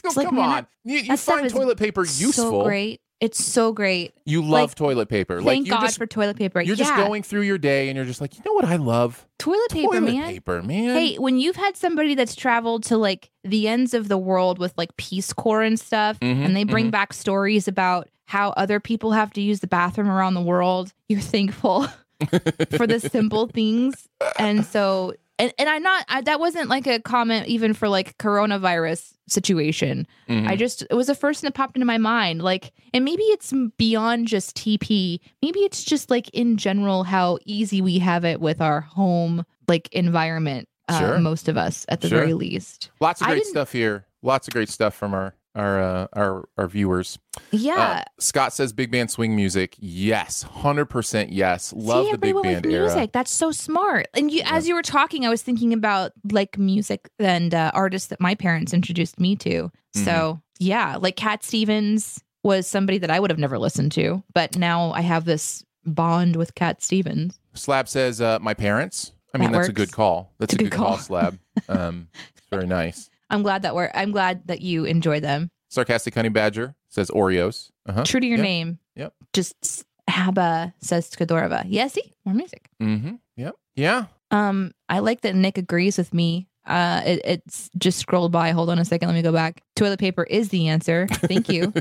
Speaker 1: It's-
Speaker 2: like,
Speaker 1: come
Speaker 2: man,
Speaker 1: on, you, you find toilet paper useful.
Speaker 2: so great. It's so great.
Speaker 1: You love
Speaker 2: Like,
Speaker 1: toilet paper.
Speaker 2: Thank
Speaker 1: like
Speaker 2: God
Speaker 1: just
Speaker 2: for toilet paper.
Speaker 1: you're
Speaker 2: yeah,
Speaker 1: just going through your day and you're just like, you know what I love?
Speaker 2: toilet paper,
Speaker 1: toilet
Speaker 2: man.
Speaker 1: paper, man.
Speaker 2: Hey, when you've had somebody that's traveled to like the ends of the world with like Peace Corps and stuff,
Speaker 1: Mhm,
Speaker 2: and they bring
Speaker 1: mhm.
Speaker 2: back stories about how other people have to use the bathroom around the world, you're thankful for the simple things. And so, and, and I'm not, I, that wasn't like a comment even for like coronavirus situation.
Speaker 1: Mhm.
Speaker 2: I just, it was the first thing that popped into my mind. Like, and maybe it's beyond just TP. Maybe it's just like in general how easy we have it with our home like environment. Uh,
Speaker 1: Sure.
Speaker 2: Most of us, at the
Speaker 1: Sure.
Speaker 2: very least.
Speaker 1: Lots of great stuff here. Lots of great stuff from our our uh, our our viewers.
Speaker 2: Yeah.
Speaker 1: Uh, Scott says big band swing music. Yes, hundred percent. Yes, love
Speaker 2: See,
Speaker 1: the big band
Speaker 2: with
Speaker 1: era.
Speaker 2: music. That's so smart. And you, as you were talking, I was thinking about like music and uh, artists that my parents introduced me to.
Speaker 1: Mm-hmm.
Speaker 2: So yeah, like Cat Stevens was somebody that I would have never listened to, but now I have this bond with Cat Stevens.
Speaker 1: Slab says uh, my parents. I mean,
Speaker 2: That
Speaker 1: that's a good call. That's a,
Speaker 2: a
Speaker 1: good,
Speaker 2: good
Speaker 1: call,
Speaker 2: call.
Speaker 1: Slab. Um, it's very nice.
Speaker 2: I'm glad that we're. I'm glad that you enjoy them.
Speaker 1: Sarcastic Honey Badger says Oreos. Uh-huh.
Speaker 2: True to your
Speaker 1: Yep.
Speaker 2: name.
Speaker 1: Yep.
Speaker 2: Just Haba says Skadorova. Yeah, see more music.
Speaker 1: Mm-hmm. Yep. Yeah.
Speaker 2: Um, I like that Nick agrees with me. Uh, it, it's just scrolled by. Hold on a second. Let me go back. Toilet paper is the answer. Thank you.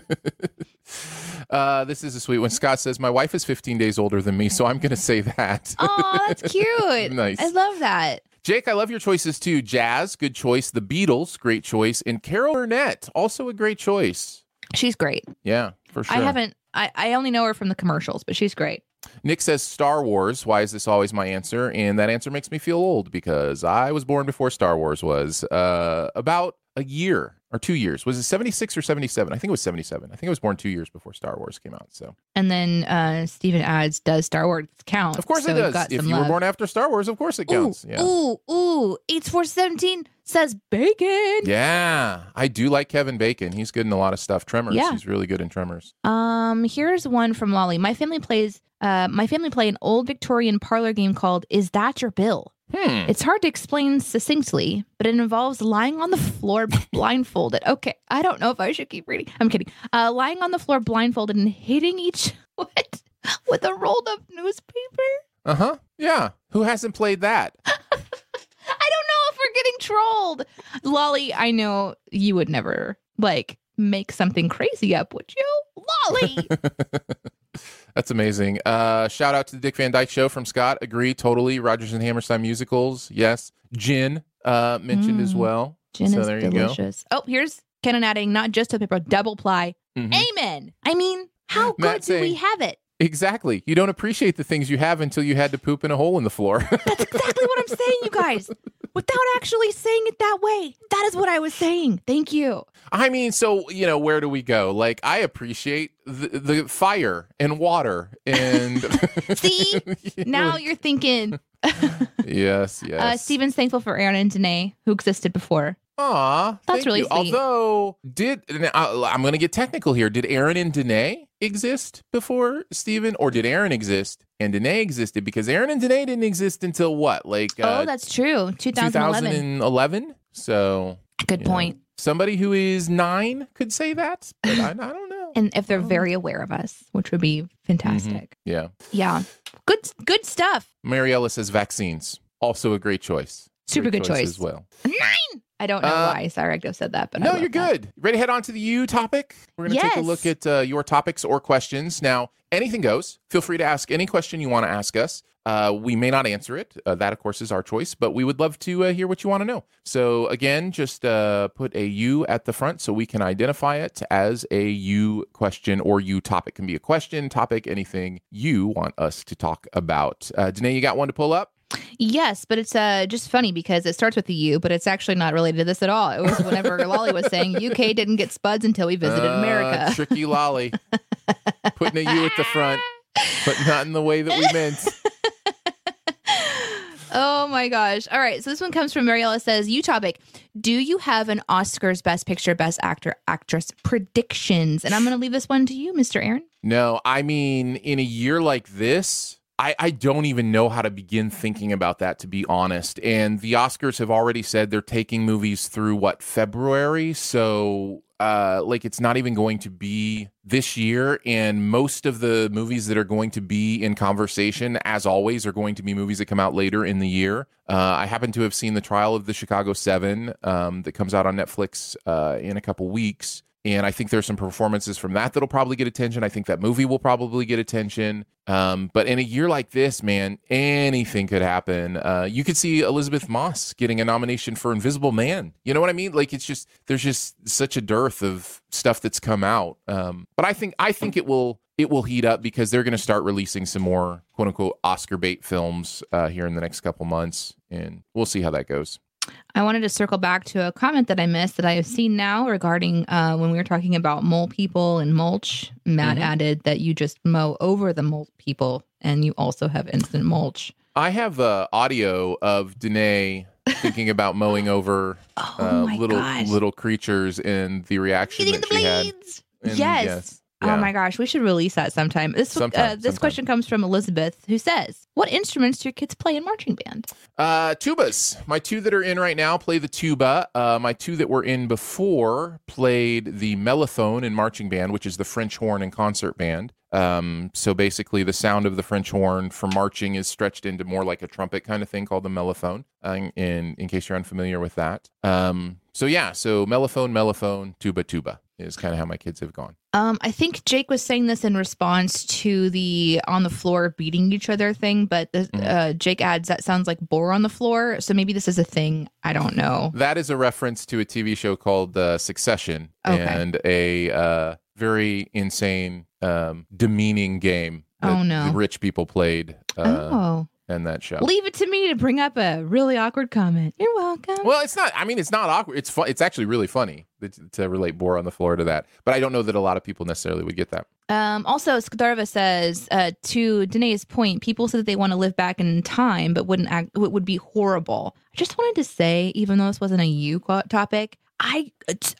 Speaker 1: uh, this is a sweet one. Scott says, My wife is 15 days older than me, so I'm going to say that.
Speaker 2: oh, that's cute.
Speaker 1: Nice.
Speaker 2: I love that.
Speaker 1: Jake, I love your choices too. Jazz, good choice. The Beatles, great choice. And Carol Burnett, also a great choice.
Speaker 2: She's great.
Speaker 1: Yeah, for sure.
Speaker 2: I haven't. I, I only know her from the commercials, but she's great.
Speaker 1: Nick says Star Wars. Why is this always my answer? And that answer makes me feel old because I was born before Star Wars was uh, about a year or two years. Was it 76 or 77? I think it was 77. I think I was born two years before Star Wars came out. So,
Speaker 2: And then uh Steven adds, "Does Star Wars count?"
Speaker 1: of course
Speaker 2: So
Speaker 1: it does. If you were born after Star Wars, of course it counts.
Speaker 2: Ooh,
Speaker 1: yeah.
Speaker 2: ooh, ooh! Eight four seventeen says bacon.
Speaker 1: Yeah, I do like Kevin Bacon. He's good in a lot of stuff. Tremors.
Speaker 2: Yeah.
Speaker 1: He's really good in Tremors.
Speaker 2: Um, here's one from Lolly. My family plays. Uh, my family play an old Victorian parlor game called "Is That Your Bill?"
Speaker 1: Hmm.
Speaker 2: It's hard to explain succinctly, but it involves lying on the floor blindfolded. Okay, I don't know if I should keep reading. I'm kidding. Uh, lying on the floor blindfolded and hitting each foot with a rolled up newspaper.
Speaker 1: Uh huh. Yeah. Who hasn't played that?
Speaker 2: I don't know if we're getting trolled. Lolly, I know you would never like make something crazy up, would you? Lolly.
Speaker 1: That's amazing. Uh, shout out to the Dick Van Dyke Show from Scott. Agree totally. Rodgers and Hammerstein musicals. Yes. Gin uh, mentioned as
Speaker 2: Mm.
Speaker 1: well.
Speaker 2: Gin
Speaker 1: So
Speaker 2: is
Speaker 1: there you go.
Speaker 2: delicious. Oh, here's Kenan adding not just toilet paper, double ply.
Speaker 1: Mhm.
Speaker 2: Amen. I mean, how
Speaker 1: Matt
Speaker 2: good do we have it?
Speaker 1: Exactly. You don't appreciate the things you have until you had to poop in a hole in the floor.
Speaker 2: That's exactly what I'm saying, you guys. Without actually saying it that way, that is what I was saying. Thank you.
Speaker 1: I mean, so you know, where do we go? Like, I appreciate the, the fire and water and.
Speaker 2: See? Now you're thinking.
Speaker 1: yes, yes.
Speaker 2: Uh, Steven's thankful for Aaron and Danae, who existed before.
Speaker 1: Aw,
Speaker 2: That's really
Speaker 1: you.
Speaker 2: sweet.
Speaker 1: Although, did uh, I'm going to get technical here? Did Aaron and Danae exist before Steven, or did Aaron exist and Danae existed? Because Aaron and Danae didn't exist until what, like uh,
Speaker 2: oh, that's true. 2011.
Speaker 1: 2011? So
Speaker 2: Good
Speaker 1: you know,
Speaker 2: point.
Speaker 1: somebody who is nine could say that, but I, I don't know.
Speaker 2: And if they're very aware of us, which would be fantastic.
Speaker 1: Yeah.
Speaker 2: Yeah. Good Good stuff.
Speaker 1: Mariella says vaccines. Also a great choice.
Speaker 2: Super
Speaker 1: Great
Speaker 2: good choice.
Speaker 1: as well.
Speaker 2: Nine. I don't know
Speaker 1: Uh,
Speaker 2: why Cyracto said that, but I
Speaker 1: no, you're
Speaker 2: that.
Speaker 1: good. Ready to head on to the you topic? We're going to take a look at uh, your topics or questions. Now, anything goes. Feel free to ask any question you want to ask us. Uh, we may not answer it. Uh, that, of course, is our choice, but we would love to uh, hear what you want to know. So, again, just uh, put a you at the front so we can identify it as a you question or you topic. Can be a question, topic, anything you want us to talk about. Uh, Danae, you got one to pull up?
Speaker 2: Yes, but it's uh just funny because it starts with the U, but it's actually not related to this at all. It was whenever Lolly was saying UK didn't get spuds until we visited
Speaker 1: Uh,
Speaker 2: America.
Speaker 1: Tricky lolly. Putting a U at the front, but not in the way that we meant.
Speaker 2: oh my gosh. All right. So this one comes from Mariella says, You topic. Do you have an Oscars Best Picture, Best Actor, Actress predictions? And I'm going to leave this one to you, Mr. Aaron.
Speaker 1: No, I mean, in a year like this, I, I don't even know how to begin thinking about that, to be honest. And the Oscars have already said they're taking movies through what, February? So, uh, like, it's not even going to be this year. And most of the movies that are going to be in conversation, as always, are going to be movies that come out later in the year. Uh, I happen to have seen the trial of the Chicago Seven um, that comes out on Netflix uh, in a couple weeks. And I think there's some performances from that that'll probably get attention. I think that movie will probably get attention. Um, but in a year like this, man, anything could happen. Uh, you could see Elisabeth Moss getting a nomination for Invisible Man. You know what I mean? Like it's just there's just such a dearth of stuff that's come out. Um, but I think I think it will it will heat up because they're going to start releasing some more quote unquote Oscar bait films uh, here in the next couple months, and we'll see how that goes.
Speaker 2: I wanted to circle back to a comment that I missed that I have seen now regarding uh, when we were talking about mole people and mulch. Matt
Speaker 1: Mhm.
Speaker 2: added that you just mow over the mole people and you also have instant mulch.
Speaker 1: I have uh, audio of Danae thinking about mowing over
Speaker 2: Oh
Speaker 1: uh, little
Speaker 2: gosh.
Speaker 1: little creatures and the reaction
Speaker 3: Getting
Speaker 1: that
Speaker 3: the
Speaker 1: she had.
Speaker 3: blades.
Speaker 1: And
Speaker 2: Yes.
Speaker 1: yeah.
Speaker 2: Oh my gosh, we should release that sometime. This
Speaker 1: Sometime,
Speaker 2: uh, this
Speaker 1: sometime.
Speaker 2: question comes from Elizabeth, who says, "What instruments do your kids play in marching band?"
Speaker 1: Uh, tubas. My two that are in right now play the tuba. Uh, my two that were in before played the mellophone in marching band, which is the French horn and concert band. Um, so basically, the sound of the French horn for marching is stretched into more like a trumpet kind of thing called the mellophone. Uh, in in case you're unfamiliar with that. Um, so yeah, so mellophone, mellophone, tuba, tuba is kind of how my kids have gone.
Speaker 2: Um, I think Jake was saying this in response to the on the floor beating each other thing, but the,
Speaker 1: Mhm.
Speaker 2: uh, Jake adds that sounds like boar on the floor. So maybe this is a thing. I don't know.
Speaker 1: That is a reference to a TV show called uh, Succession
Speaker 2: Okay.
Speaker 1: and a uh, very insane, um, demeaning game that
Speaker 2: Oh, no.
Speaker 1: the rich people played uh,
Speaker 2: oh,
Speaker 1: in that show.
Speaker 2: leave it to me to bring up a really awkward comment. You're welcome.
Speaker 1: Well, it's not. I mean, it's not awkward. It's fun. It's actually really funny to, to relate "boar on the floor" to that. But I don't know that a lot of people necessarily would get that.
Speaker 2: Um, also, Skadarva says uh, to Danae's point, people said that they want to live back in time, but wouldn't act. It would be horrible. I just wanted to say, even though this wasn't a you topic, I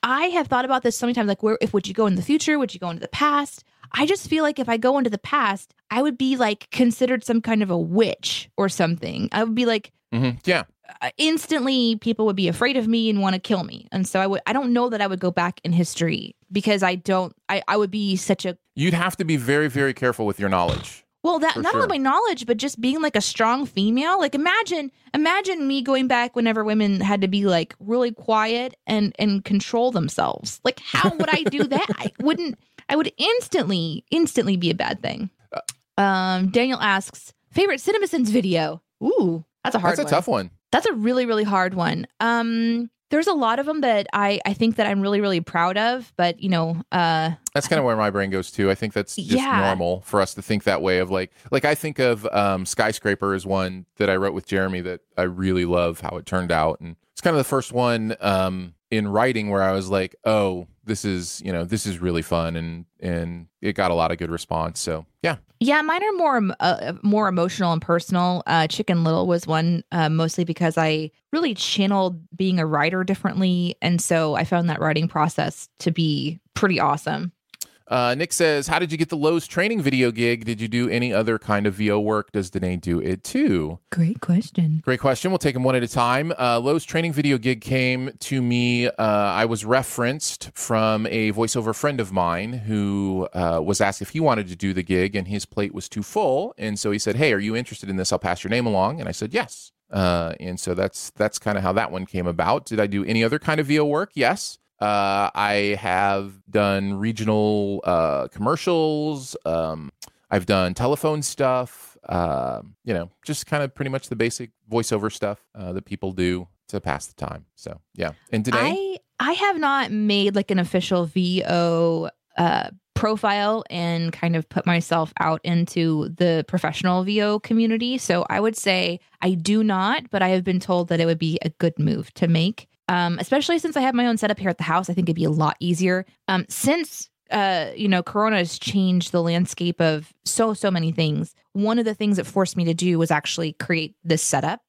Speaker 2: I have thought about this so many times. Like, where if would you go in the future? Would you go into the past? I just feel like if I go into the past, I would be like considered some kind of a witch or something. I would be like
Speaker 1: hmm Yeah,
Speaker 2: uh, instantly people would be afraid of me and want to kill me. And so I would I don't know that I would go back in history because I don't I I would be such a
Speaker 1: you'd have to be very, very careful with your knowledge.
Speaker 2: Well, that
Speaker 1: For
Speaker 2: not
Speaker 1: sure.
Speaker 2: only my knowledge, but just being like a strong female. Like imagine, imagine me going back whenever women had to be like really quiet and and control themselves. Like how would I do that? I wouldn't. I would instantly, instantly be a bad thing. Um, Daniel asks favorite CinemaSins video. Ooh, that's a hard.
Speaker 1: That's a
Speaker 2: one.
Speaker 1: tough one.
Speaker 2: That's a really, really hard one. Um, there's a lot of them that I I think that I'm really, really proud of. But you know, uh,
Speaker 1: That's kind of where my brain goes too. I think that's just
Speaker 2: Yeah.
Speaker 1: normal for us to think that way of like like I think of um skyscraper is one that I wrote with Jeremy that I really love how it turned out and it's kind of the first one um in writing where I was like, "Oh, this is, you know, this is really fun and and it got a lot of good response." So, yeah.
Speaker 2: Yeah, mine are more uh, more emotional and personal. Uh, Chicken Little was one uh, mostly because I really channeled being a writer differently, and so I found that writing process to be pretty awesome.
Speaker 1: Uh, Nick says, How did you get the Lowe's training video gig? Did you do any other kind of VO work? Does Danae do it too?
Speaker 2: Great question.
Speaker 1: Great question. We'll take them one at a time. Uh, Lowe's training video gig came to me. Uh, I was referenced from a voiceover friend of mine who uh, was asked if he wanted to do the gig, and his plate was too full. And so he said, "Hey, are you interested in this? I'll pass your name along." And I said, "Yes." Uh, and so that's that's kind of how that one came about. Did I do any other kind of VO work? Yes. Uh, I have done regional uh, commercials. Um, I've done telephone stuff. Uh, you know, just kind of pretty much the basic voiceover stuff uh, that people do to pass the time. So yeah. And today,
Speaker 2: I I have not made like an official VO uh, profile and kind of put myself out into the professional VO community. So I would say I do not, but I have been told that it would be a good move to make. Um, especially since I have my own setup here at the house, I think it'd be a lot easier. Um, since uh, you know, Corona has changed the landscape of so so many things. One of the things it forced me to do was actually create this setup,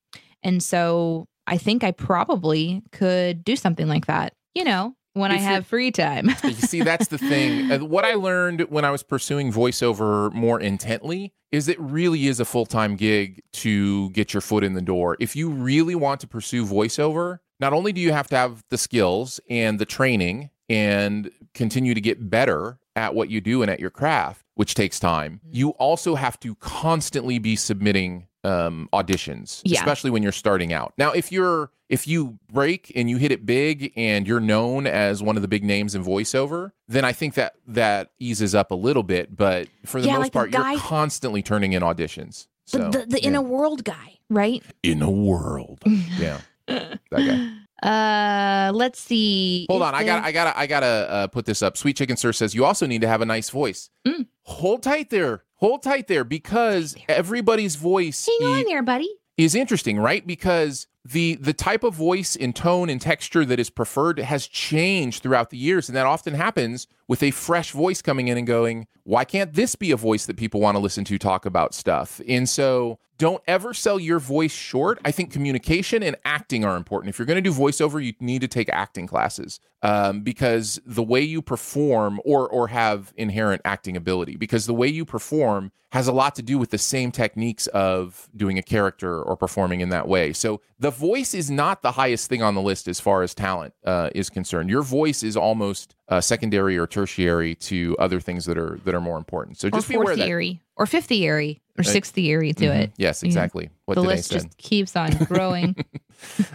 Speaker 2: and so I think I probably could do something like that. You know, when I have free time.
Speaker 1: you see, that's the thing. Uh, what I learned when I was pursuing voiceover more intently is it really is a full time gig to get your foot in the door. If you really want to pursue voiceover, not only do you have to have the skills and the training and continue to get better at what you do and at your craft, which takes time, you also have to constantly be submitting um, auditions,
Speaker 2: Yeah.
Speaker 1: especially when you're starting out. Now, if you're if you break and you hit it big and you're known as one of the big names in voiceover, then I think that that eases up a little bit. But for the
Speaker 2: Yeah,
Speaker 1: most
Speaker 2: like the
Speaker 1: part,
Speaker 2: guy-
Speaker 1: you're constantly turning in auditions. So
Speaker 2: the the, the
Speaker 1: yeah.
Speaker 2: in a world guy, right?
Speaker 1: in a world, yeah, that guy.
Speaker 2: Uh, let's see.
Speaker 1: Hold
Speaker 2: Is
Speaker 1: on, I
Speaker 2: the-
Speaker 1: got I got I got to uh, put this up. Sweet Chicken Sir says you also need to have a nice voice.
Speaker 2: Mm.
Speaker 1: Hold tight there. Hold tight there because everybody's voice
Speaker 2: Hang
Speaker 1: i-
Speaker 2: on there, buddy.
Speaker 1: is interesting, right? Because the the type of voice and tone and texture that is preferred has changed throughout the years, and that often happens with a fresh voice coming in and going, "Why can't this be a voice that people want to listen to talk about stuff?" And so, don't ever sell your voice short. I think communication and acting are important. If you're going to do voiceover, you need to take acting classes um, because the way you perform or or have inherent acting ability, because the way you perform has a lot to do with the same techniques of doing a character or performing in that way. So the voice is not the highest thing on the list as far as talent uh, is concerned. Your voice is almost uh, secondary or tertiary to other things that are that are more important. So
Speaker 2: Or
Speaker 1: just be aware that.
Speaker 2: or fifth yeary, or sixth yeary to
Speaker 1: Mhm.
Speaker 2: it.
Speaker 1: Yes, exactly. What
Speaker 2: the
Speaker 1: did
Speaker 2: list
Speaker 1: say?
Speaker 2: just keeps on growing.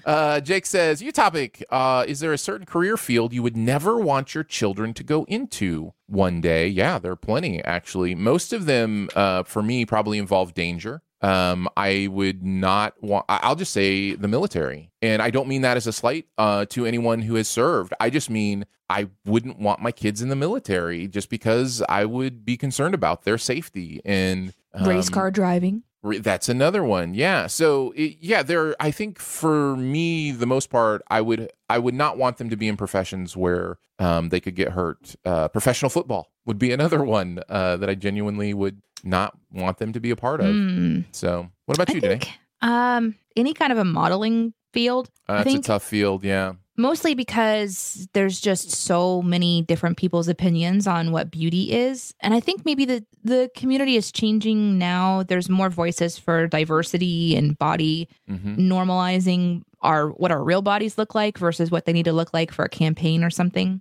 Speaker 1: Uh, Jake says, "You topic. Uh, is there a certain career field you would never want your children to go into one day? Yeah, there are plenty actually. Most of them, uh, for me, probably involve danger. Um, I would not want. I'll just say the military, and I don't mean that as a slight uh, to anyone who has served. I just mean I wouldn't want my kids in the military just because I would be concerned about their safety and
Speaker 2: Race
Speaker 1: um,
Speaker 2: car driving.
Speaker 1: That's another one. Yeah. So it, yeah, there. I think for me, the most part, I would I would not want them to be in professions where um, they could get hurt. Uh, professional football would be another one uh, that I genuinely would not want them to be a part of.
Speaker 2: Mm.
Speaker 1: So what about
Speaker 2: I
Speaker 1: you today?
Speaker 2: think um, any kind of a modeling field,
Speaker 1: Uh,
Speaker 2: I
Speaker 1: that's
Speaker 2: think-
Speaker 1: a tough field. Yeah.
Speaker 2: Mostly because there's just so many different people's opinions on what beauty is. And I think maybe the, the community is changing now. There's more voices for diversity and body
Speaker 1: hmm
Speaker 2: normalizing our what our real bodies look like versus what they need to look like for a campaign or something.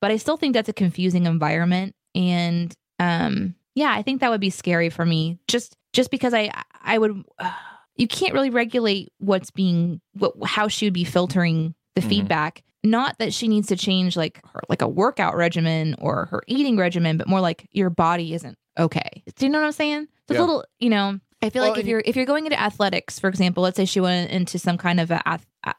Speaker 2: But I still think that's a confusing environment and um yeah, I think that would be scary for me just just because I I would you can't really regulate what's being what how she would be filtering the
Speaker 1: Mhm.
Speaker 2: feedback. Not that she needs to change like her like a workout regimen or her eating regimen, but more like your body isn't okay. Do you know what I'm saying? So
Speaker 1: Yeah.
Speaker 2: It's a little, you know, I feel
Speaker 1: Well,
Speaker 2: like if you're if you're going into athletics, for example, let's say she went into some kind of a,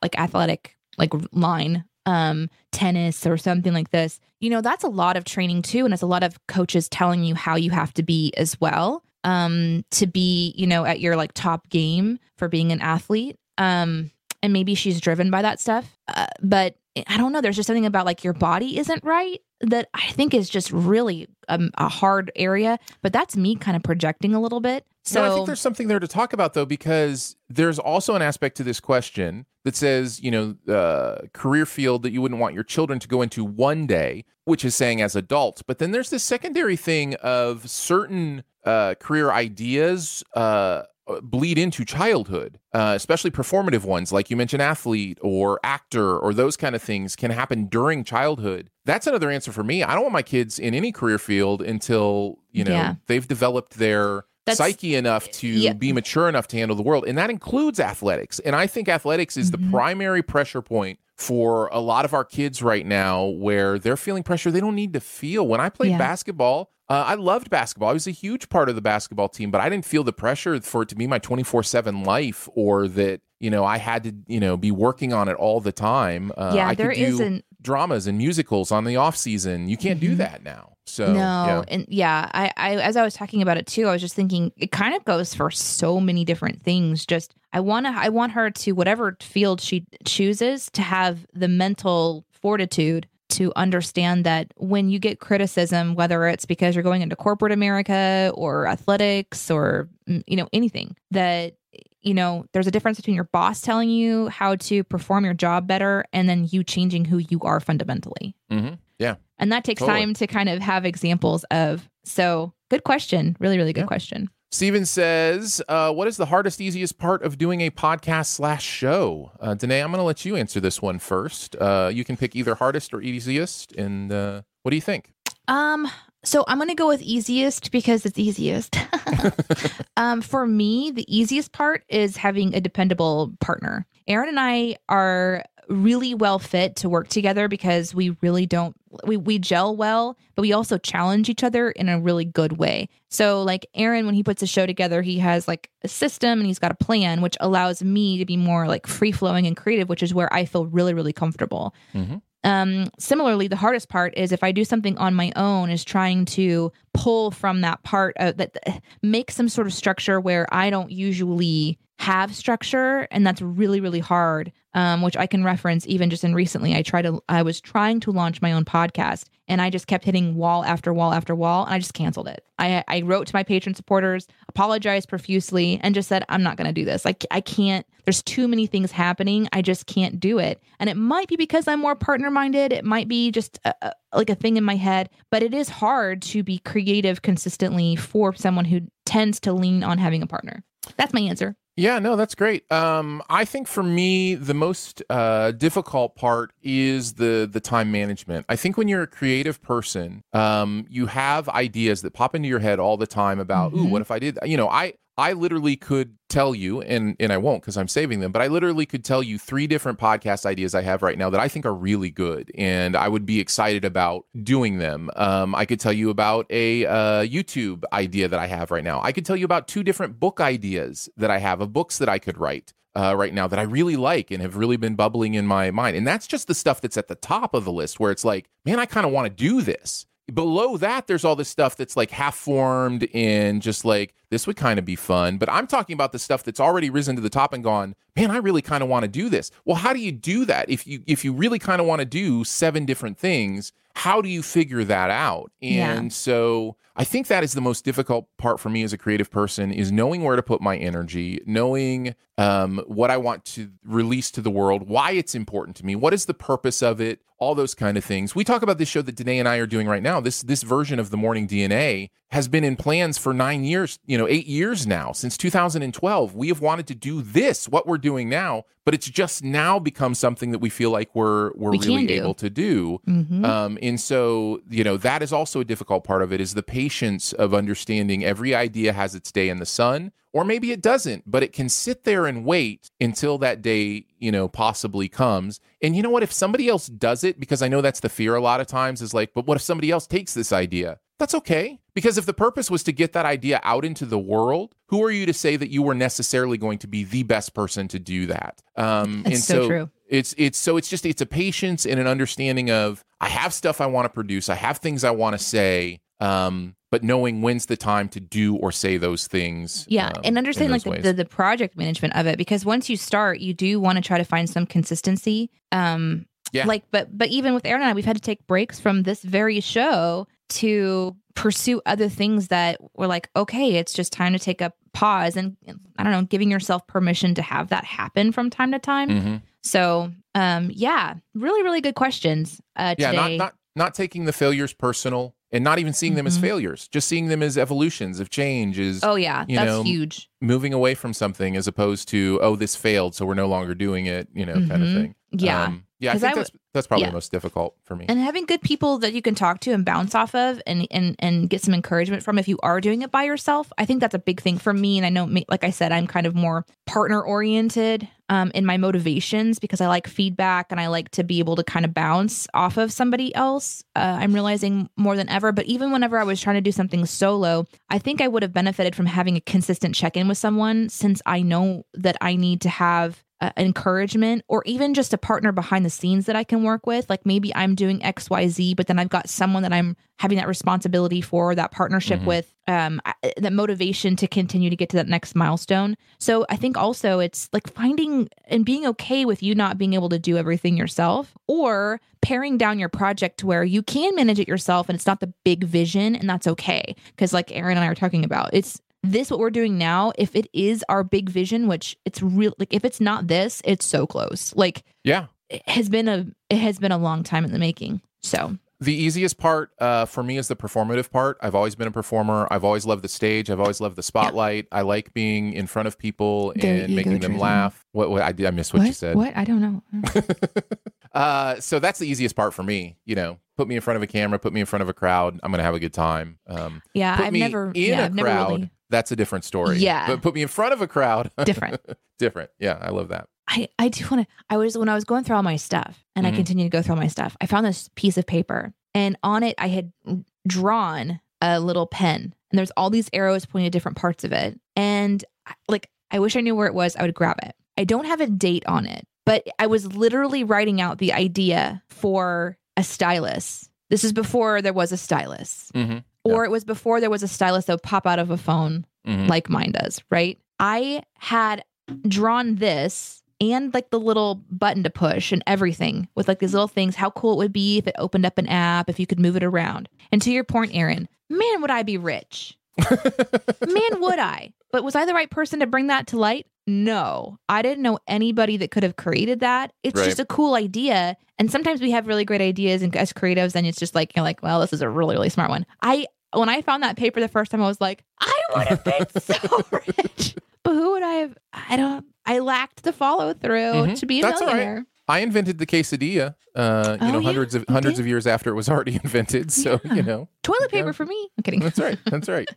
Speaker 2: like athletic like line, um, tennis or something like this. You know, that's a lot of training too, and it's a lot of coaches telling you how you have to be as well, um, to be you know at your like top game for being an athlete. Um, and maybe she's driven by that stuff, uh, but I don't know. There's just something about like your body isn't right, that I think is just really um, a hard area, but that's me kind of projecting a little bit. So
Speaker 1: no, I think there's something there to talk about though, because there's also an aspect to this question that says, you know, uh, career field that you wouldn't want your children to go into one day, which is saying as adults. But then there's this secondary thing of certain uh, career ideas. Uh, bleed into childhood, uh, especially performative ones, like you mentioned, athlete or actor or those kind of things can happen during childhood. That's another answer for me. I don't want my kids in any career field until you know
Speaker 2: Yeah.
Speaker 1: they've developed their
Speaker 2: That's-
Speaker 1: psyche enough to
Speaker 2: yeah.
Speaker 1: be mature enough to handle the world, and that includes athletics. And I think athletics is
Speaker 2: Mhm.
Speaker 1: the primary pressure point. For a lot of our kids right now, where they're feeling pressure they don't need to feel. When I played
Speaker 2: Yeah.
Speaker 1: basketball, uh, I loved basketball. I was a huge part of the basketball team, but I didn't feel the pressure for it to be my 24 7 life or that, you know, I had to, you know, be working on it all the time. Uh,
Speaker 2: yeah,
Speaker 1: I
Speaker 2: there
Speaker 1: do
Speaker 2: isn't
Speaker 1: dramas and musicals on the off season. You can't do
Speaker 2: Mhm.
Speaker 1: that now. So,
Speaker 2: no,
Speaker 1: yeah.
Speaker 2: and yeah, I, I as I was talking about it too, I was just thinking it kind of goes for so many different things. Just I want to, I want her to whatever field she chooses to have the mental fortitude to understand that when you get criticism, whether it's because you're going into corporate America or athletics or mm, you know anything, that you know there's a difference between your boss telling you how to perform your job better and then you changing who you are fundamentally.
Speaker 1: Mhm. Yeah.
Speaker 2: And that takes
Speaker 1: Totally.
Speaker 2: time to kind of have examples of. So, good question. Really, really good
Speaker 1: Yeah.
Speaker 2: question.
Speaker 1: Steven says, uh, "What is the hardest, easiest part of doing a podcast slash show?" Uh, Danae, I'm going to let you answer this one first. Uh, you can pick either hardest or easiest, and uh, what do you think?
Speaker 2: Um, so I'm gonna go with easiest because it's easiest. um, for me, the easiest part is having a dependable partner. Aaron and I are really well fit to work together because we really don't we we gel well, but we also challenge each other in a really good way. So like Aaron when he puts a show together, he has like a system and he's got a plan which allows me to be more like free flowing and creative, which is where I feel really really comfortable.
Speaker 1: Mhm.
Speaker 2: Um, similarly, the hardest part is if I do something on my own, is trying to pull from that part of that, make some sort of structure where I don't usually have structure, and that's really really hard. Um, which I can reference even just in recently. I tried to, I was trying to launch my own podcast, and I just kept hitting wall after wall after wall, and I just canceled it. I I wrote to my patron supporters, apologized profusely, and just said I'm not going to do this. Like I can't. There's too many things happening. I just can't do it. And it might be because I'm more partner minded. It might be just a, a, like a thing in my head. But it is hard to be creative consistently for someone who tends to lean on having a partner. That's my answer.
Speaker 1: Yeah, no, that's great. Um, I think for me, the most uh, difficult part is the the time management. I think when you're a creative person, um, you have ideas that pop into your head all the time about, ooh,
Speaker 2: Mhm.
Speaker 1: what if I did? that?" You know, I I literally could tell you, and and I won't because I'm saving them, but I literally could tell you three different podcast ideas I have right now that I think are really good, and I would be excited about doing them. Um, I could tell you about a uh, YouTube idea that I have right now. I could tell you about two different book ideas that I have of books that I could write. Uh, right now that I really like and have really been bubbling in my mind. And that's just the stuff that's at the top of the list where it's like, man, I kind of want to do this. Below that, there's all this stuff that's like half formed and just like, this would kind of be fun. But I'm talking about the stuff that's already risen to the top and gone, man, I really kind of want to do this. Well, how do you do that? If you if you really kind of want to do seven different things, how do you figure that out?
Speaker 2: Yeah.
Speaker 1: And so I think that is the most difficult part for me as a creative person is knowing where to put my energy, knowing um, what I want to release to the world, why it's important to me, what is the purpose of it, all those kind of things. We talk about this show that Danae and I are doing right now. This this version of the Morning DNA has been in plans for nine years, you know, eight years now since 2012. We have wanted to do this, what we're doing now, but it's just now become something that we feel like we're we're
Speaker 2: We
Speaker 1: really able to do.
Speaker 2: Mm-hmm.
Speaker 1: Um, and so, you know, that is also a difficult part of it is the patience of understanding every idea has its day in the sun, or maybe it doesn't, but it can sit there and wait until that day, you know, possibly comes. And you know what? If somebody else does it, because I know that's the fear a lot of times is like, but what if somebody else takes this idea? That's okay. Because if the purpose was to get that idea out into the world, who are you to say that you were necessarily going to be the best person to do that? Um,
Speaker 2: That's
Speaker 1: and
Speaker 2: so true.
Speaker 1: it's it's so it's just it's a patience and an understanding of I have stuff I want to produce, I have things I want to say, um, but knowing when's the time to do or say those things.
Speaker 2: Yeah,
Speaker 1: um,
Speaker 2: and understand like the, the the project management of it because once you start, you do want to try to find some consistency. Um,
Speaker 1: Yeah.
Speaker 2: Like, but but even with Aaron and I, we've had to take breaks from this very show to pursue other things that were like, okay, it's just time to take a pause and I don't know, giving yourself permission to have that happen from time to time.
Speaker 1: hmm
Speaker 2: So, um, yeah, really, really good questions uh,
Speaker 1: Yeah, not not not taking the failures personal and not even seeing them as
Speaker 2: Mhm.
Speaker 1: failures, just seeing them as evolutions of change, is
Speaker 2: oh yeah,
Speaker 1: you
Speaker 2: that's
Speaker 1: know,
Speaker 2: huge.
Speaker 1: moving away from something as opposed to oh this failed, so we're no longer doing it, you know, kind of thing.
Speaker 2: Yeah.
Speaker 1: Um, yeah, I think
Speaker 2: I w-
Speaker 1: that's that's probably
Speaker 2: yeah.
Speaker 1: the most difficult for me.
Speaker 2: and having good people that you can talk to and bounce off of and and and get some encouragement from if you are doing it by yourself i think that's a big thing for me and i know like i said i'm kind of more partner oriented um, in my motivations because i like feedback and i like to be able to kind of bounce off of somebody else. Uh, i'm realizing more than ever but even whenever i was trying to do something solo i think i would have benefited from having a consistent check-in with someone since i know that i need to have uh, encouragement or even just a partner behind the scenes that I can work with. Like maybe I'm doing XYZ, but then I've got someone that I'm having that responsibility for, that partnership
Speaker 1: Mhm.
Speaker 2: with, um, I- that motivation to continue to get to that next milestone. So I think also it's like finding and being okay with you not being able to do everything yourself or paring down your project to where you can manage it yourself and it's not the big vision and that's okay. Cause like Aaron and I are talking about, it's this what we're doing now if it is our big vision which it's real like if it's not this it's so close like
Speaker 1: yeah.
Speaker 2: it has been a it has been a long time in the making so
Speaker 1: The easiest part uh, for me is the performative part. I've always been a performer. I've always loved the stage. I've always loved the spotlight. I like being in front of people
Speaker 2: Very
Speaker 1: and making them laugh. What, what I did, I missed what, you said.
Speaker 2: what i don't know
Speaker 1: uh, so that's the easiest part for me. You know, put me in front of a camera, put me in front of a crowd. I'm gonna have a good time. Um,
Speaker 2: yeah i've never
Speaker 1: in
Speaker 2: yeah
Speaker 1: a
Speaker 2: i've never
Speaker 1: crowd.
Speaker 2: really
Speaker 1: That's a different story.
Speaker 2: Yeah.
Speaker 1: but put me in front of a crowd.
Speaker 2: different
Speaker 1: different. Yeah, I love that.
Speaker 2: I, I do want to. I was when I was going through all my stuff, and
Speaker 1: Mhm.
Speaker 2: I continue to go through all my stuff. I found this piece of paper, and on it I had drawn a little pen, and there's all these arrows pointing at different parts of it. And like, I wish I knew where it was. I would grab it. I don't have a date on it, but I was literally writing out the idea for a stylus. This is before there was a stylus,
Speaker 1: Mm-hmm.
Speaker 2: Or it was before there was a stylus that would pop out of a phone
Speaker 1: Mm-hmm.
Speaker 2: like mine does, right? I had drawn this and like the little button to push and everything with like these little things, how cool it would be if it opened up an app, if you could move it around. And to your point, Aaron, man, would I be rich? man, would I? But was I the right person to bring that to light? No, I didn't know anybody that could have created that. It's
Speaker 1: Right.
Speaker 2: just a cool idea. And sometimes we have really great ideas and as creatives, and it's just like, you're like, well, this is a really, really smart one. I, when I found that paper the first time, I was like, I would have been so rich. But who would I have? I don't, I lacked the follow through
Speaker 1: Mhm.
Speaker 2: to be a
Speaker 1: That's right.
Speaker 2: millionaire.
Speaker 1: I invented the quesadilla. Uh, you
Speaker 2: Oh,
Speaker 1: know,
Speaker 2: yeah,
Speaker 1: hundreds of hundreds
Speaker 2: did.
Speaker 1: of years after it was already invented. So
Speaker 2: Yeah.
Speaker 1: you know,
Speaker 2: Toilet
Speaker 1: Yeah.
Speaker 2: paper for me. I'm kidding.
Speaker 1: that's right. That's right.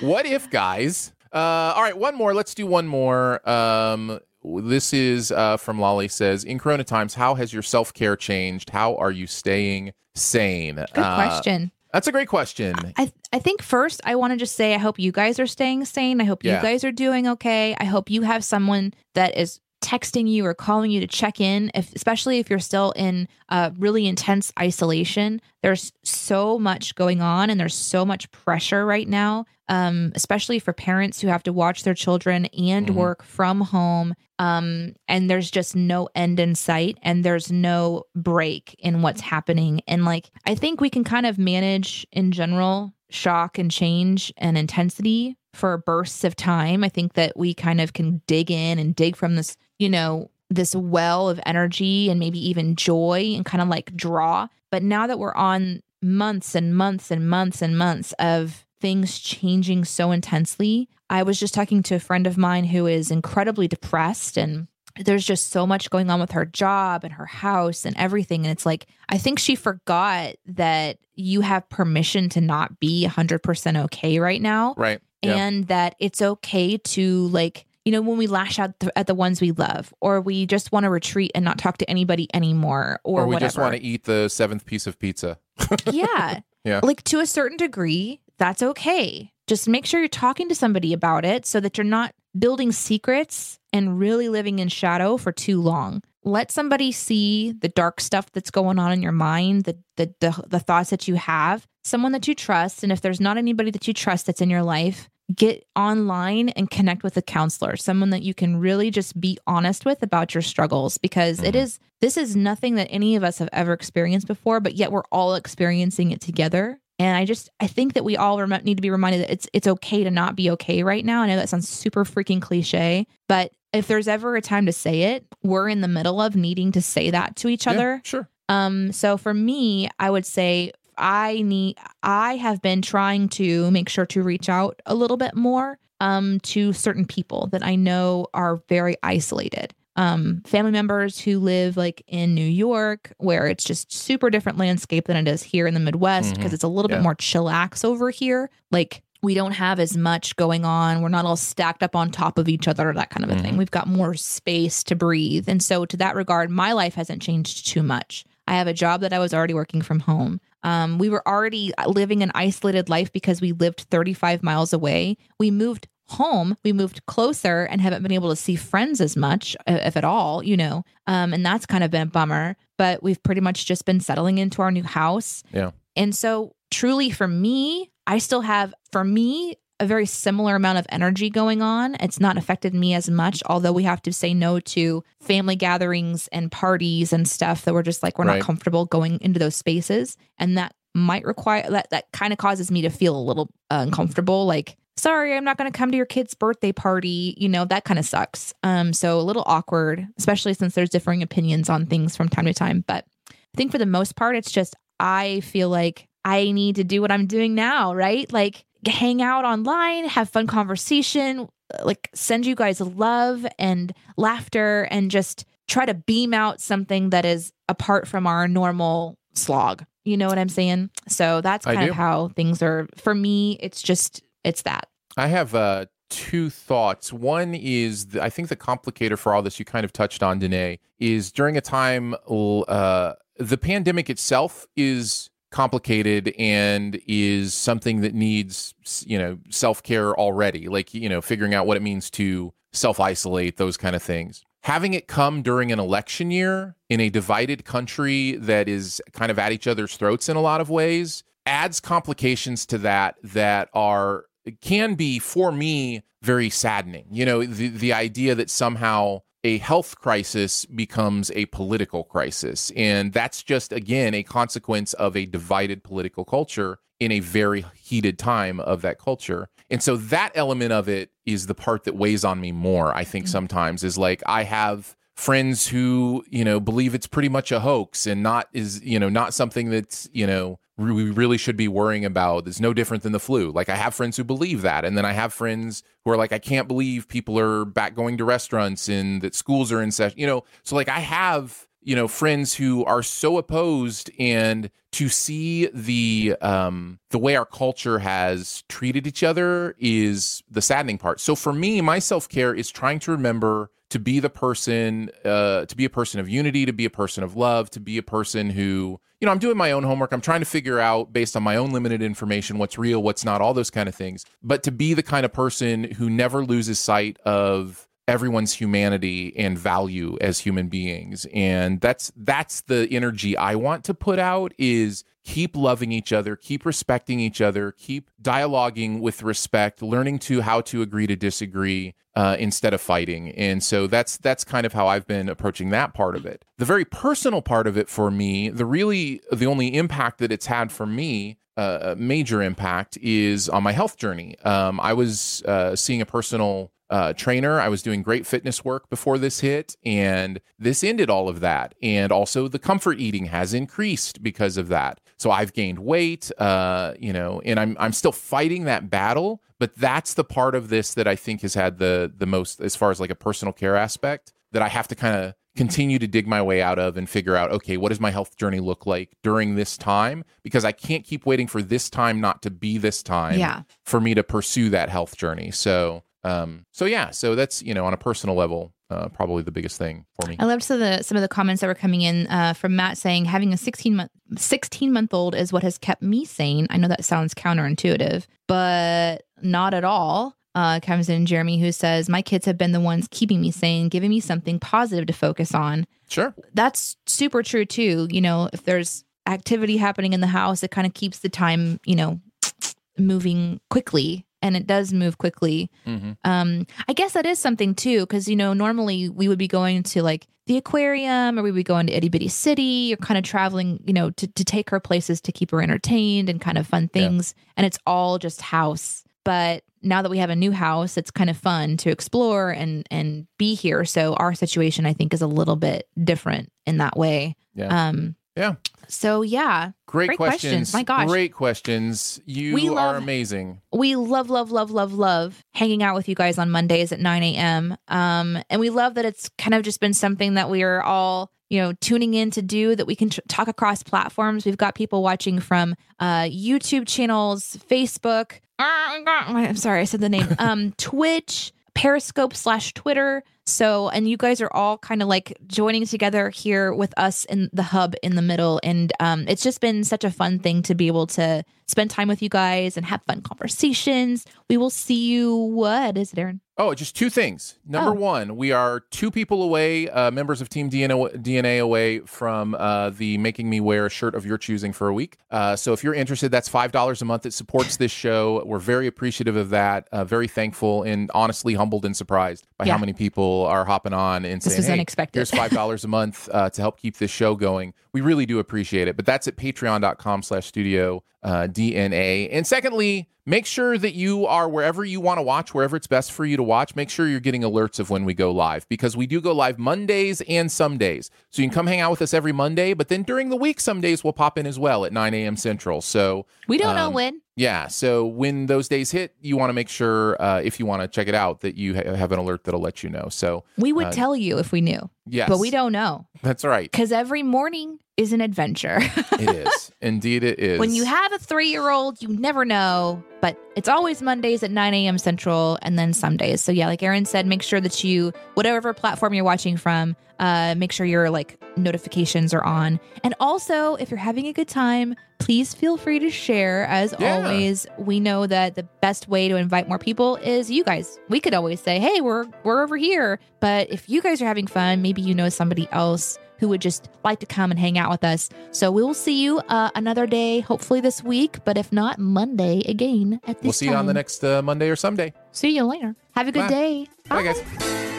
Speaker 1: what if, guys? Uh, all right, one more. Let's do one more. Um, this is uh, from Lolly says, in Corona times, how has your self care changed? How are you staying sane?
Speaker 2: Good
Speaker 1: Uh,
Speaker 2: question.
Speaker 1: That's a great question.
Speaker 2: I I think first I want to just say I hope you guys are staying sane. I hope
Speaker 1: Yeah.
Speaker 2: you guys are doing okay. I hope you have someone that is texting you or calling you to check in if especially if you're still in uh, really intense isolation there's so much going on and there's so much pressure right now um, especially for parents who have to watch their children and
Speaker 1: Mhm.
Speaker 2: work from home um, and there's just no end in sight and there's no break in what's happening and like i think we can kind of manage in general shock and change and intensity for bursts of time i think that we kind of can dig in and dig from this you know this well of energy and maybe even joy and kind of like draw but now that we're on months and months and months and months of things changing so intensely I was just talking to a friend of mine who is incredibly depressed and there's just so much going on with her job and her house and everything. And it's like, I think she forgot that you have permission to not be 100% okay right now.
Speaker 1: right. Yeah.
Speaker 2: And that it's okay to, like, you know, when we lash out th- at the ones we love, or we just want to retreat and not talk to anybody anymore, or,
Speaker 1: or we
Speaker 2: whatever
Speaker 1: just want to eat the seventh piece of pizza.
Speaker 2: yeah.
Speaker 1: Yeah.
Speaker 2: Like to a certain degree, that's okay. Just make sure you're talking to somebody about it so that you're not building secrets and really living in shadow for too long. Let somebody see the dark stuff that's going on in your mind, the the the, the thoughts that you have, someone that you trust, and if there's not anybody that you trust that's in your life, get online and connect with a counselor, someone that you can really just be honest with about your struggles because it
Speaker 1: Mhm.
Speaker 2: is this is nothing that any of us have ever experienced before, but yet we're all experiencing it together. And I just I think that we all rem- need to be reminded that it's it's okay to not be okay right now. I know that sounds super freaking cliche, but if there's ever a time to say it, we're in the middle of needing to say that to each
Speaker 1: Yeah,
Speaker 2: other.
Speaker 1: sure.
Speaker 2: Um, so for me, I would say I need I have been trying to make sure to reach out a little bit more um to certain people that I know are very isolated. Um, family members who live like in New York, where it's just super different landscape than it is here in the Midwest, because
Speaker 1: Mhm.
Speaker 2: it's a little
Speaker 1: Yeah.
Speaker 2: bit more chillax over here. Like we don't have as much going on. We're not all stacked up on top of each other, or that kind of a thing.
Speaker 1: Mhm.
Speaker 2: We've got more space to breathe. And so, to that regard, my life hasn't changed too much. I have a job that I was already working from home. Um, we were already living an isolated life because we lived 35 miles away. We moved home, we moved closer and haven't been able to see friends as much, uh, if at all, you know. Um, and that's kind of been a bummer. But we've pretty much just been settling into our new house.
Speaker 1: Yeah.
Speaker 2: And so, truly, for me, I still have, for me, a very similar amount of energy going on. It's not affected me as much, although we have to say no to family gatherings and parties and stuff that we're just like, we're
Speaker 1: Right.
Speaker 2: not comfortable going into those spaces. And that might require that, that kind of causes me to feel a little uh, uncomfortable. Like, sorry, I'm not going to come to your kid's birthday party. You know, that kind of sucks. Um, so a little awkward, especially since there's differing opinions on things from time to time. But I think for the most part, it's just I feel like I need to do what I'm doing now, right? Like hang out online, have fun conversation, like send you guys love and laughter and just try to beam out something that is apart from our normal slog. You know what I'm saying? So that's kind of how things are for me. It's just it's that.
Speaker 1: I have uh, two thoughts. One is I think the complicator for all this you kind of touched on, Danae, is during a time uh, the pandemic itself is complicated and is something that needs you know self care already, like you know figuring out what it means to self isolate, those kind of things. Having it come during an election year in a divided country that is kind of at each other's throats in a lot of ways adds complications to that that are can be for me very saddening. You know, the the idea that somehow a health crisis becomes a political crisis and that's just again a consequence of a divided political culture in a very heated time of that culture. And so that element of it is the part that weighs on me more, I think mm-hmm. sometimes is like I have friends who, you know, believe it's pretty much a hoax and not is, you know, not something that's, you know, we really should be worrying about. It's no different than the flu. Like I have friends who believe that. And then I have friends who are like, I can't believe people are back going to restaurants and that schools are in session, you know. So like I have, you know, friends who are so opposed and to see the um the way our culture has treated each other is the saddening part. So for me, my self-care is trying to remember to be the person uh to be a person of unity, to be a person of love, to be a person who you know, I'm doing my own homework. I'm trying to figure out based on my own limited information what's real, what's not, all those kind of things. But to be the kind of person who never loses sight of everyone's humanity and value as human beings and that's that's the energy i want to put out is keep loving each other keep respecting each other keep dialoguing with respect learning to how to agree to disagree uh, instead of fighting. And so that's that's kind of how i've been approaching that part of it. The very personal part of it for me the really the only impact that it's had for me uh, a major impact is on my health journey. Um, i was uh, seeing a personal uh, trainer. I was doing great fitness work before this hit, and this ended all of that. And also, the comfort eating has increased because of that. So I've gained weight, uh, you know, and I'm I'm still fighting that battle. But that's the part of this that I think has had the the most, as far as like a personal care aspect, that I have to kind of continue to dig my way out of and figure out okay what does my health journey look like during this time because i can't keep waiting for this time not to be this time
Speaker 2: Yeah.
Speaker 1: for me to pursue that health journey so um so yeah so that's you know on a personal level uh, probably the biggest thing for me
Speaker 2: I loved some of the some of the comments that were coming in uh, from Matt saying having a 16 month 16 month old is what has kept me sane. I know that sounds counterintuitive, but not at all. Uh, comes in Jeremy who says my kids have been the ones keeping me sane, giving me something positive to focus on.
Speaker 1: sure
Speaker 2: That's super true too. You know, if there's activity happening in the house, it kind of keeps the time, you know, moving quickly and it does move quickly.
Speaker 1: Mhm.
Speaker 2: Um, I guess that is something too, because you know normally we would be going to like the aquarium or we would be going to itty bitty city or kind of traveling, you know, to to take her places to keep her entertained and kind of fun
Speaker 1: Yeah.
Speaker 2: things, and it's all just house. But now that we have a new house, it's kind of fun to explore and and be here. So our situation, I think, is a little bit different in that way.
Speaker 1: Yeah.
Speaker 2: Um,
Speaker 1: Yeah.
Speaker 2: So yeah,
Speaker 1: Great,
Speaker 2: Great
Speaker 1: questions.
Speaker 2: questions. My gosh.
Speaker 1: Great questions. You
Speaker 2: We
Speaker 1: are amazing.
Speaker 2: we love, love, love, love, love hanging out with you guys on Mondays at 9 a.m. Um, and we love that it's kind of just been something that we are all, you know, tuning in to do that we can tr- talk across platforms. We've got people watching from uh, YouTube channels, Facebook. I'm sorry, I said the name. Um, Twitch, Periscope slash Twitter. So, and you guys are all kind of like joining together here with us in the hub in the middle. And um, it's just been such a fun thing to be able to spend time with you guys and have fun conversations. We will see you. What is it, Aaron?
Speaker 1: Oh, just two things. Number
Speaker 2: Oh.
Speaker 1: one, we are two people away, uh, members of Team DNA, DNA away from uh, the Making Me Wear a shirt of your choosing for a week. Uh, so if you're interested, that's $5 a month. It supports this show. We're very appreciative of that, uh, very thankful, and honestly humbled and surprised by
Speaker 2: Yeah.
Speaker 1: how many people are hopping on and
Speaker 2: This
Speaker 1: saying, hey,
Speaker 2: unexpected.
Speaker 1: here's $5 a month uh, to help keep this show going. We really do appreciate it. But that's at patreon.com slash studio uh, DNA. And secondly, make sure that you are wherever you want to watch, wherever it's best for you to watch. Make sure you're getting alerts of when we go live because we do go live Mondays and some days. So you can come hang out with us every Monday, but then during the week, some days we'll pop in as well at 9 a.m. Central. So
Speaker 2: We don't know
Speaker 1: Um,
Speaker 2: when.
Speaker 1: Yeah, so when those days hit, you want to make sure uh, if you want to check it out that you ha- have an alert that'll let you know. So
Speaker 2: We would
Speaker 1: uh,
Speaker 2: tell you if we knew,
Speaker 1: yes,
Speaker 2: but we don't know
Speaker 1: That's right.
Speaker 2: because every morning is an adventure.
Speaker 1: It is indeed. It is.
Speaker 2: when you have a three year old, you never know, but it's always Mondays at 9 a.m. Central and then some days. So, yeah, like Aaron said, make sure that you, whatever platform you're watching from, uh, make sure your like notifications are on. And also, if you're having a good time, please feel free to share. As
Speaker 1: Yeah.
Speaker 2: always, we know that the best way to invite more people is you guys. We could always say, "Hey, we're we're over here," but if you guys are having fun, maybe you know somebody else who would just like to come and hang out with us. So we will see you uh, another day, hopefully this week, but if not, Monday again at this
Speaker 1: we'll see you on the next uh, Monday or someday.
Speaker 2: See you later. Have a good
Speaker 1: Bye.
Speaker 2: day.
Speaker 1: Bye, guys.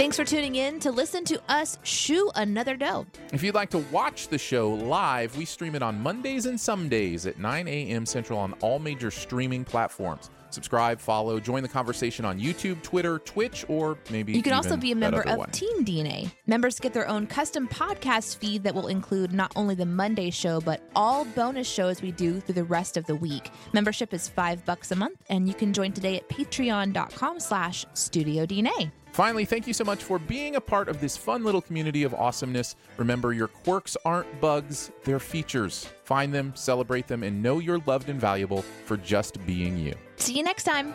Speaker 2: Thanks for tuning in to listen to us shoe another dough.
Speaker 1: If you'd like to watch the show live, we stream it on Mondays and some days at 9 a.m. Central on all major streaming platforms. Subscribe, follow, join the conversation on YouTube, Twitter, Twitch, or maybe
Speaker 2: You can also be a member of
Speaker 1: one.
Speaker 2: Team DNA. Members get their own custom podcast feed that will include not only the Monday show, but all bonus shows we do through the rest of the week. Membership is five bucks a month, and you can join today at patreon.com slash studio DNA.
Speaker 1: Finally, thank you so much for being a part of this fun little community of awesomeness. Remember, your quirks aren't bugs, they're features. Find them, celebrate them, and know you're loved and valuable for just being you.
Speaker 2: See you next time.